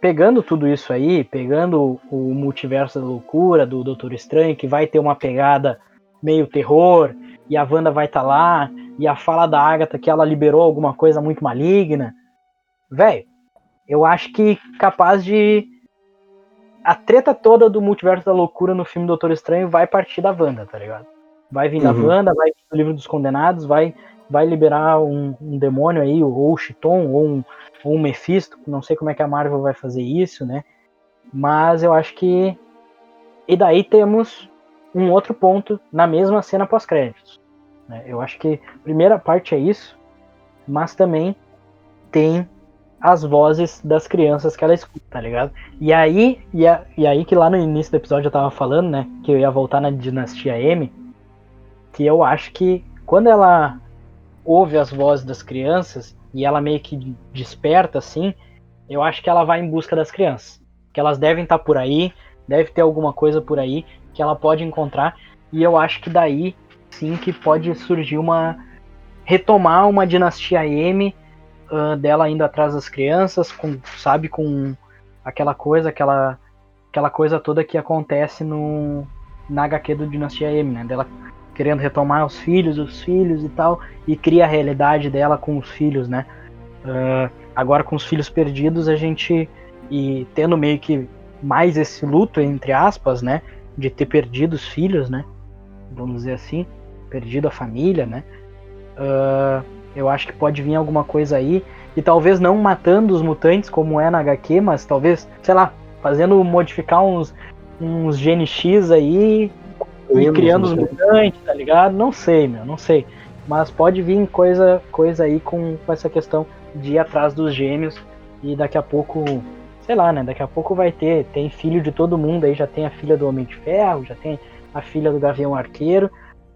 Speaker 2: pegando tudo isso aí, pegando o multiverso da loucura do Doutor Estranho, que vai ter uma pegada meio terror, e a Wanda vai estar tá lá, e a fala da Agatha que ela liberou alguma coisa muito maligna. Velho, eu acho que capaz de. A treta toda do multiverso da loucura no filme Doutor Estranho vai partir da Wanda, tá ligado? Vai vir uhum. da Wanda, vai vir do livro dos condenados, vai, vai liberar um, um demônio aí, ou o Chiton, ou um, ou um Mephisto. Não sei como é que a Marvel vai fazer isso, né? Mas eu acho que. E daí temos um outro ponto na mesma cena pós-créditos. Né? Eu acho que a primeira parte é isso, mas também tem as vozes das crianças que ela escuta, tá ligado? E aí, e, a, e aí que lá no início do episódio eu tava falando, né, que eu ia voltar na dinastia M, que eu acho que quando ela ouve as vozes das crianças e ela meio que desperta assim, eu acho que ela vai em busca das crianças, que elas devem estar tá por aí, deve ter alguma coisa por aí que ela pode encontrar, e eu acho que daí sim que pode surgir uma retomar uma dinastia M uh, dela indo atrás das crianças, com, sabe, com aquela coisa, aquela, aquela coisa toda que acontece no na HQ do Dinastia M, né? Dela querendo retomar os filhos, os filhos e tal, e cria a realidade dela com os filhos, né? Uh, agora com os filhos perdidos, a gente e tendo meio que mais esse luto entre aspas, né, de ter perdido os filhos, né? Vamos dizer assim, perdido a família, né? Uh, eu acho que pode vir alguma coisa aí. E talvez não matando os mutantes, como é na HQ, mas talvez, sei lá, fazendo modificar uns, uns gene X aí e criando os mutantes, tá ligado? Não sei, meu, não sei. Mas pode vir coisa, coisa aí com, com essa questão de ir atrás dos gêmeos e daqui a pouco, sei lá, né? Daqui a pouco vai ter, tem filho de todo mundo aí, já tem a filha do Homem de Ferro, já tem a filha do Gavião Arqueiro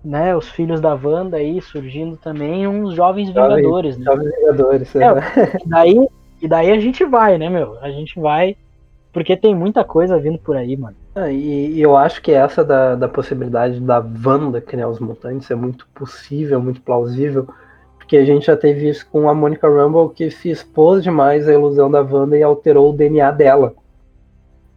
Speaker 2: né, os filhos da Wanda aí surgindo também, uns jovens vingadores,
Speaker 1: né? Jovens vingadores,
Speaker 2: é, é. E daí, e daí a gente vai, né, meu? A gente vai, porque tem muita coisa vindo por aí, mano.
Speaker 1: Ah, e, e, eu acho que essa da, da possibilidade da Wanda criar os mutantes é muito possível, muito plausível, porque a gente já teve isso com a Monica Rumble que se expôs demais à ilusão da Wanda e alterou o DNA dela.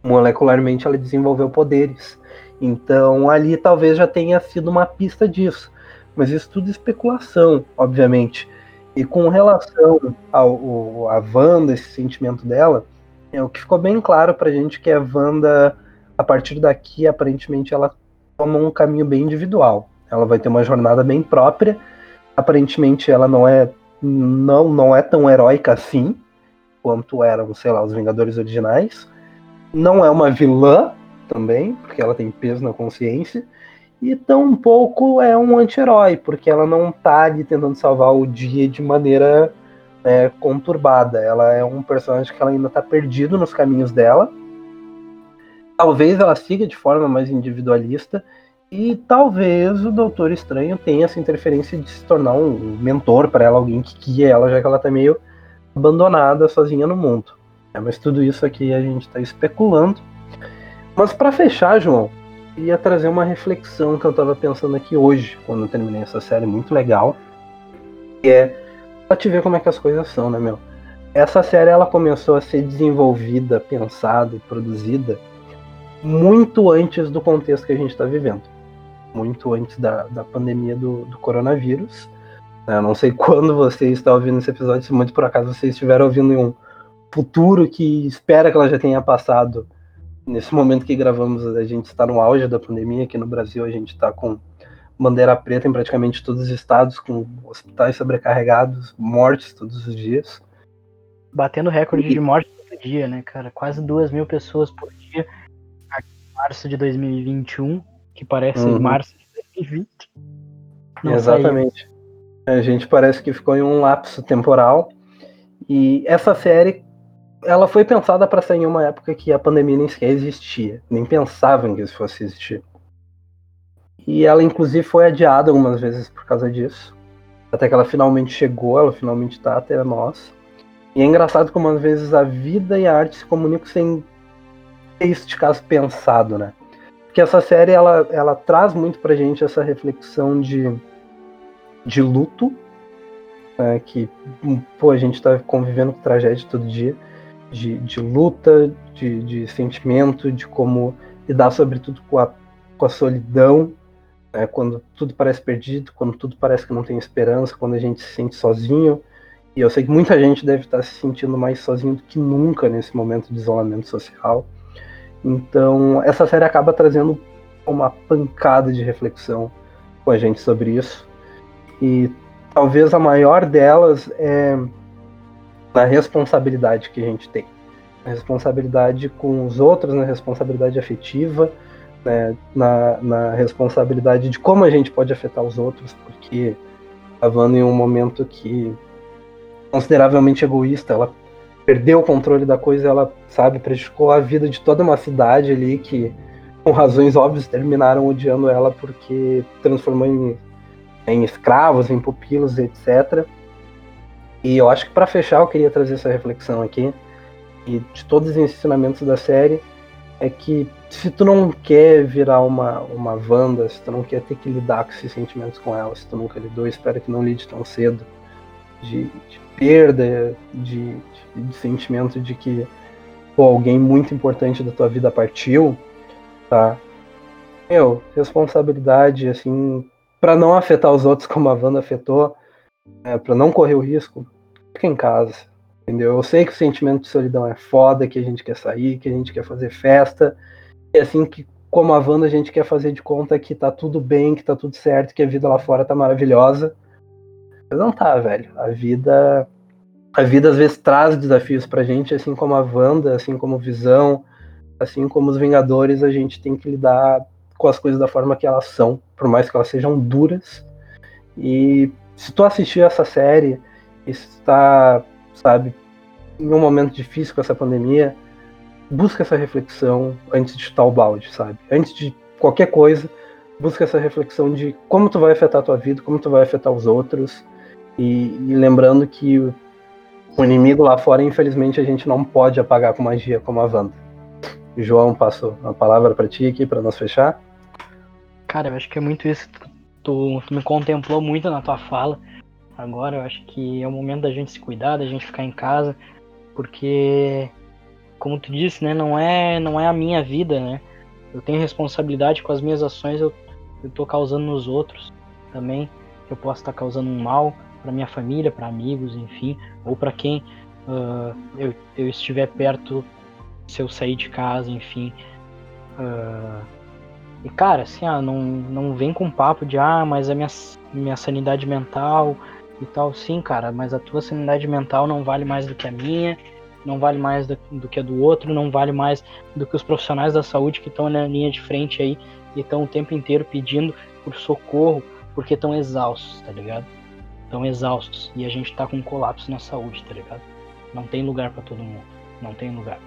Speaker 1: Molecularmente ela desenvolveu poderes. Então ali talvez já tenha sido uma pista disso. Mas isso tudo é especulação, obviamente. E com relação ao, ao, a Wanda, esse sentimento dela, é o que ficou bem claro pra gente que a Wanda, a partir daqui, aparentemente, ela toma um caminho bem individual. Ela vai ter uma jornada bem própria. Aparentemente, ela não é não, não é tão heróica assim quanto eram, sei lá, os Vingadores originais. Não é uma vilã, também, porque ela tem peso na consciência, e tão pouco é um anti-herói, porque ela não tá ali tentando salvar o dia de maneira é, conturbada. Ela é um personagem que ela ainda tá perdido nos caminhos dela. Talvez ela siga de forma mais individualista, e talvez o Doutor Estranho tenha essa interferência de se tornar um mentor para ela, alguém que guia ela, já que ela tá meio abandonada, sozinha no mundo. É, mas tudo isso aqui a gente está especulando. Mas para fechar, João, ia trazer uma reflexão que eu estava pensando aqui hoje, quando eu terminei essa série muito legal, que é pra te ver como é que as coisas são, né, meu? Essa série ela começou a ser desenvolvida, pensada e produzida muito antes do contexto que a gente está vivendo. Muito antes da, da pandemia do, do coronavírus. Eu né? não sei quando você está ouvindo esse episódio, se muito por acaso você estiver ouvindo em um futuro que espera que ela já tenha passado. Nesse momento que gravamos, a gente está no auge da pandemia. Aqui no Brasil, a gente está com bandeira preta em praticamente todos os estados, com hospitais sobrecarregados, mortes todos os dias.
Speaker 2: Batendo recorde de mortes por dia, né, cara? Quase duas mil pessoas por dia. Em março de 2021, que parece uhum. março de 2020.
Speaker 1: Não Exatamente. Saiu. A gente parece que ficou em um lapso temporal. E essa série, ela foi pensada para sair em uma época que a pandemia nem sequer existia. Nem pensavam que isso fosse existir. E ela, inclusive, foi adiada algumas vezes por causa disso. Até que ela finalmente chegou, ela finalmente está até nós. E é engraçado como às vezes a vida e a arte se comunicam sem ter isso de caso pensado, né? Porque essa série, ela, ela traz muito pra gente essa reflexão de, de luto, né? que pô, a gente tá convivendo com tragédia todo dia, de, de luta, de, de sentimento, de como lidar sobretudo com a, com a solidão, é, quando tudo parece perdido, quando tudo parece que não tem esperança, quando a gente se sente sozinho. E eu sei que muita gente deve estar se sentindo mais sozinho do que nunca nesse momento de isolamento social. Então, essa série acaba trazendo uma pancada de reflexão com a gente sobre isso. E talvez a maior delas é na responsabilidade que a gente tem. A responsabilidade com os outros, na responsabilidade afetiva, né, na, na responsabilidade de como a gente pode afetar os outros, porque estava em um momento que consideravelmente egoísta, ela perdeu o controle da coisa, ela, sabe, prejudicou a vida de toda uma cidade ali que, com razões óbvias, terminaram odiando ela porque transformou em, em escravos, em pupilos, etc. E eu acho que para fechar eu queria trazer essa reflexão aqui e de todos os ensinamentos da série é que se tu não quer virar uma, uma Wanda, se tu não quer ter que lidar com esses sentimentos com ela, se tu nunca lidou, espero que não lide tão cedo, de, de perda, de, de, de, sentimento de que pô, alguém muito importante da tua vida partiu, tá? Meu, responsabilidade, assim, para não afetar os outros como a Wanda afetou, é, para não correr o risco, fica em casa Entendeu? Eu sei que o sentimento de solidão é foda, que a gente quer sair, que a gente quer fazer festa. E assim que, como a Wanda, a gente quer fazer de conta que tá tudo bem, que tá tudo certo, que a vida lá fora tá maravilhosa. Mas não tá, velho. A vida. A vida às vezes traz desafios pra gente, assim como a Wanda, assim como Visão, assim como os Vingadores, a gente tem que lidar com as coisas da forma que elas são, por mais que elas sejam duras. E se tu assistir essa série, está, sabe, em um momento difícil com essa pandemia, busca essa reflexão antes de chutar o balde, sabe? Antes de qualquer coisa, busca essa reflexão de como tu vai afetar a tua vida, como tu vai afetar os outros. E, e lembrando que o, o, inimigo lá fora, infelizmente, a gente não pode apagar com magia como a Wanda. João, passo a palavra para ti aqui para nós fechar.
Speaker 2: Cara, eu acho que é muito isso. Tu, tu me contemplou muito na tua fala. Agora eu acho que é o momento da gente se cuidar, da gente ficar em casa, porque como tu disse, né, não é não é a minha vida, né? Eu tenho responsabilidade com as minhas ações, eu eu tô causando nos outros também. Eu posso estar causando um mal para minha família, para amigos, enfim, ou para quem uh, eu, eu estiver perto se eu sair de casa, enfim. Uh, e cara, assim, ah, não, não vem com papo de ah, mas a minha, minha sanidade mental e tal. Sim, cara, mas a tua sanidade mental não vale mais do que a minha, não vale mais do, do que a do outro, não vale mais do que os profissionais da saúde que estão na linha de frente aí e estão o tempo inteiro pedindo por socorro porque estão exaustos, tá ligado? Estão exaustos e a gente tá com um colapso na saúde, tá ligado? Não tem lugar para todo mundo, não tem lugar.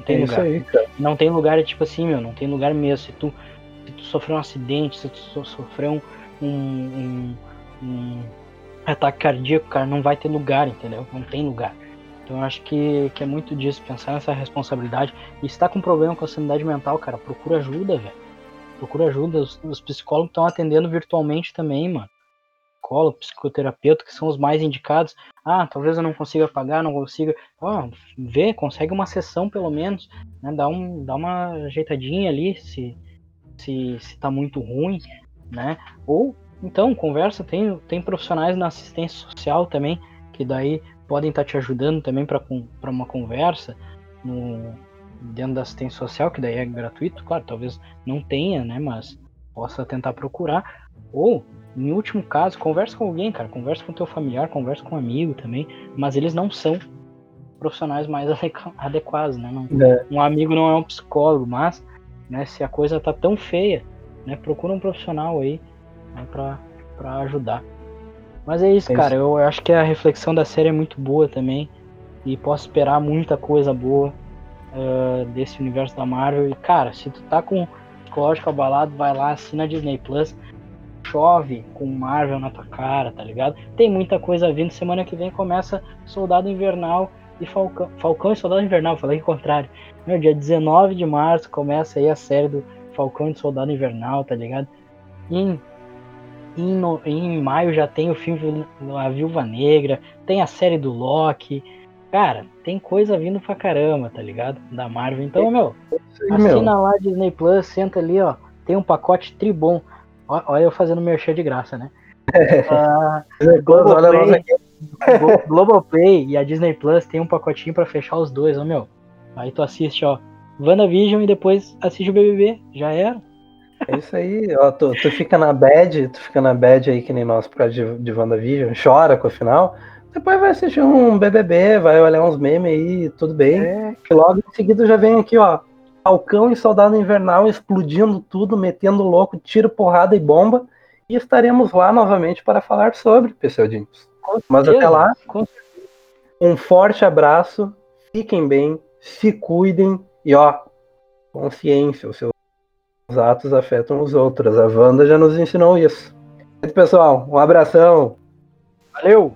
Speaker 2: Não tem é lugar. Aí, não tem lugar, é tipo assim, meu, não tem lugar mesmo. Se tu, se tu sofreu um acidente, se tu sofreu um, um, um ataque cardíaco, cara, não vai ter lugar, entendeu? Não tem lugar. Então eu acho que, que é muito disso, pensar nessa responsabilidade. E se tá com problema com a sanidade mental, cara, procura ajuda, velho. Procura ajuda. Os, os psicólogos estão atendendo virtualmente também, mano. Psicólogo, psicoterapeuta, que são os mais indicados. Ah, talvez eu não consiga pagar, não consiga. Ó, vê, consegue uma sessão pelo menos, né? Dá, um, dá uma ajeitadinha ali se, se, se tá muito ruim, né? Ou então conversa, tem, tem profissionais na assistência social também, que daí podem estar tá te ajudando também para uma conversa no, dentro da assistência social, que daí é gratuito, claro, talvez não tenha, né? Mas possa tentar procurar. Ou, em último caso, conversa com alguém, cara. Conversa com teu familiar, conversa com um amigo também. Mas eles não são profissionais mais adequados, né? Não, é. Um amigo não é um psicólogo, mas né, se a coisa tá tão feia, né, procura um profissional aí né, para ajudar. Mas é isso, é cara. Isso. Eu acho que a reflexão da série é muito boa também. E posso esperar muita coisa boa uh, desse universo da Marvel. E, cara, se tu tá com psicológico abalado, vai lá, assina a Disney Plus. Chove com Marvel na tua cara, tá ligado? Tem muita coisa vindo. Semana que vem começa Soldado Invernal e Falcão. Falcão e Soldado Invernal, falei o contrário. Meu, dia 19 de março começa aí a série do Falcão e Soldado Invernal, tá ligado? Em, em, no, em maio já tem o filme A Viúva Negra, tem a série do Loki. Cara, tem coisa vindo pra caramba, tá ligado? Da Marvel. Então, meu, assina lá Disney Plus, senta ali, ó. Tem um pacote tribom. Olha eu fazendo merchan de graça, né? uh, Globoplay, Globoplay e a Disney Plus tem um pacotinho para fechar os dois, ó, meu. Aí tu assiste, ó, WandaVision e depois assiste o BBB. Já era.
Speaker 1: É isso aí, ó, tu, tu fica na bad, tu fica na bad aí que nem nós por causa de, de WandaVision, chora com o final, depois vai assistir um BBB, vai olhar uns memes aí, tudo bem. É. E logo em seguida já vem aqui, ó. Falcão e Soldado Invernal explodindo tudo, metendo louco, tiro, porrada e bomba. E estaremos lá novamente para falar sobre, Pessoaldinhos. Mas até lá, um forte abraço, fiquem bem, se cuidem e ó, consciência, os seus atos afetam os outros. A Wanda já nos ensinou isso. Pessoal, um abração.
Speaker 2: Valeu!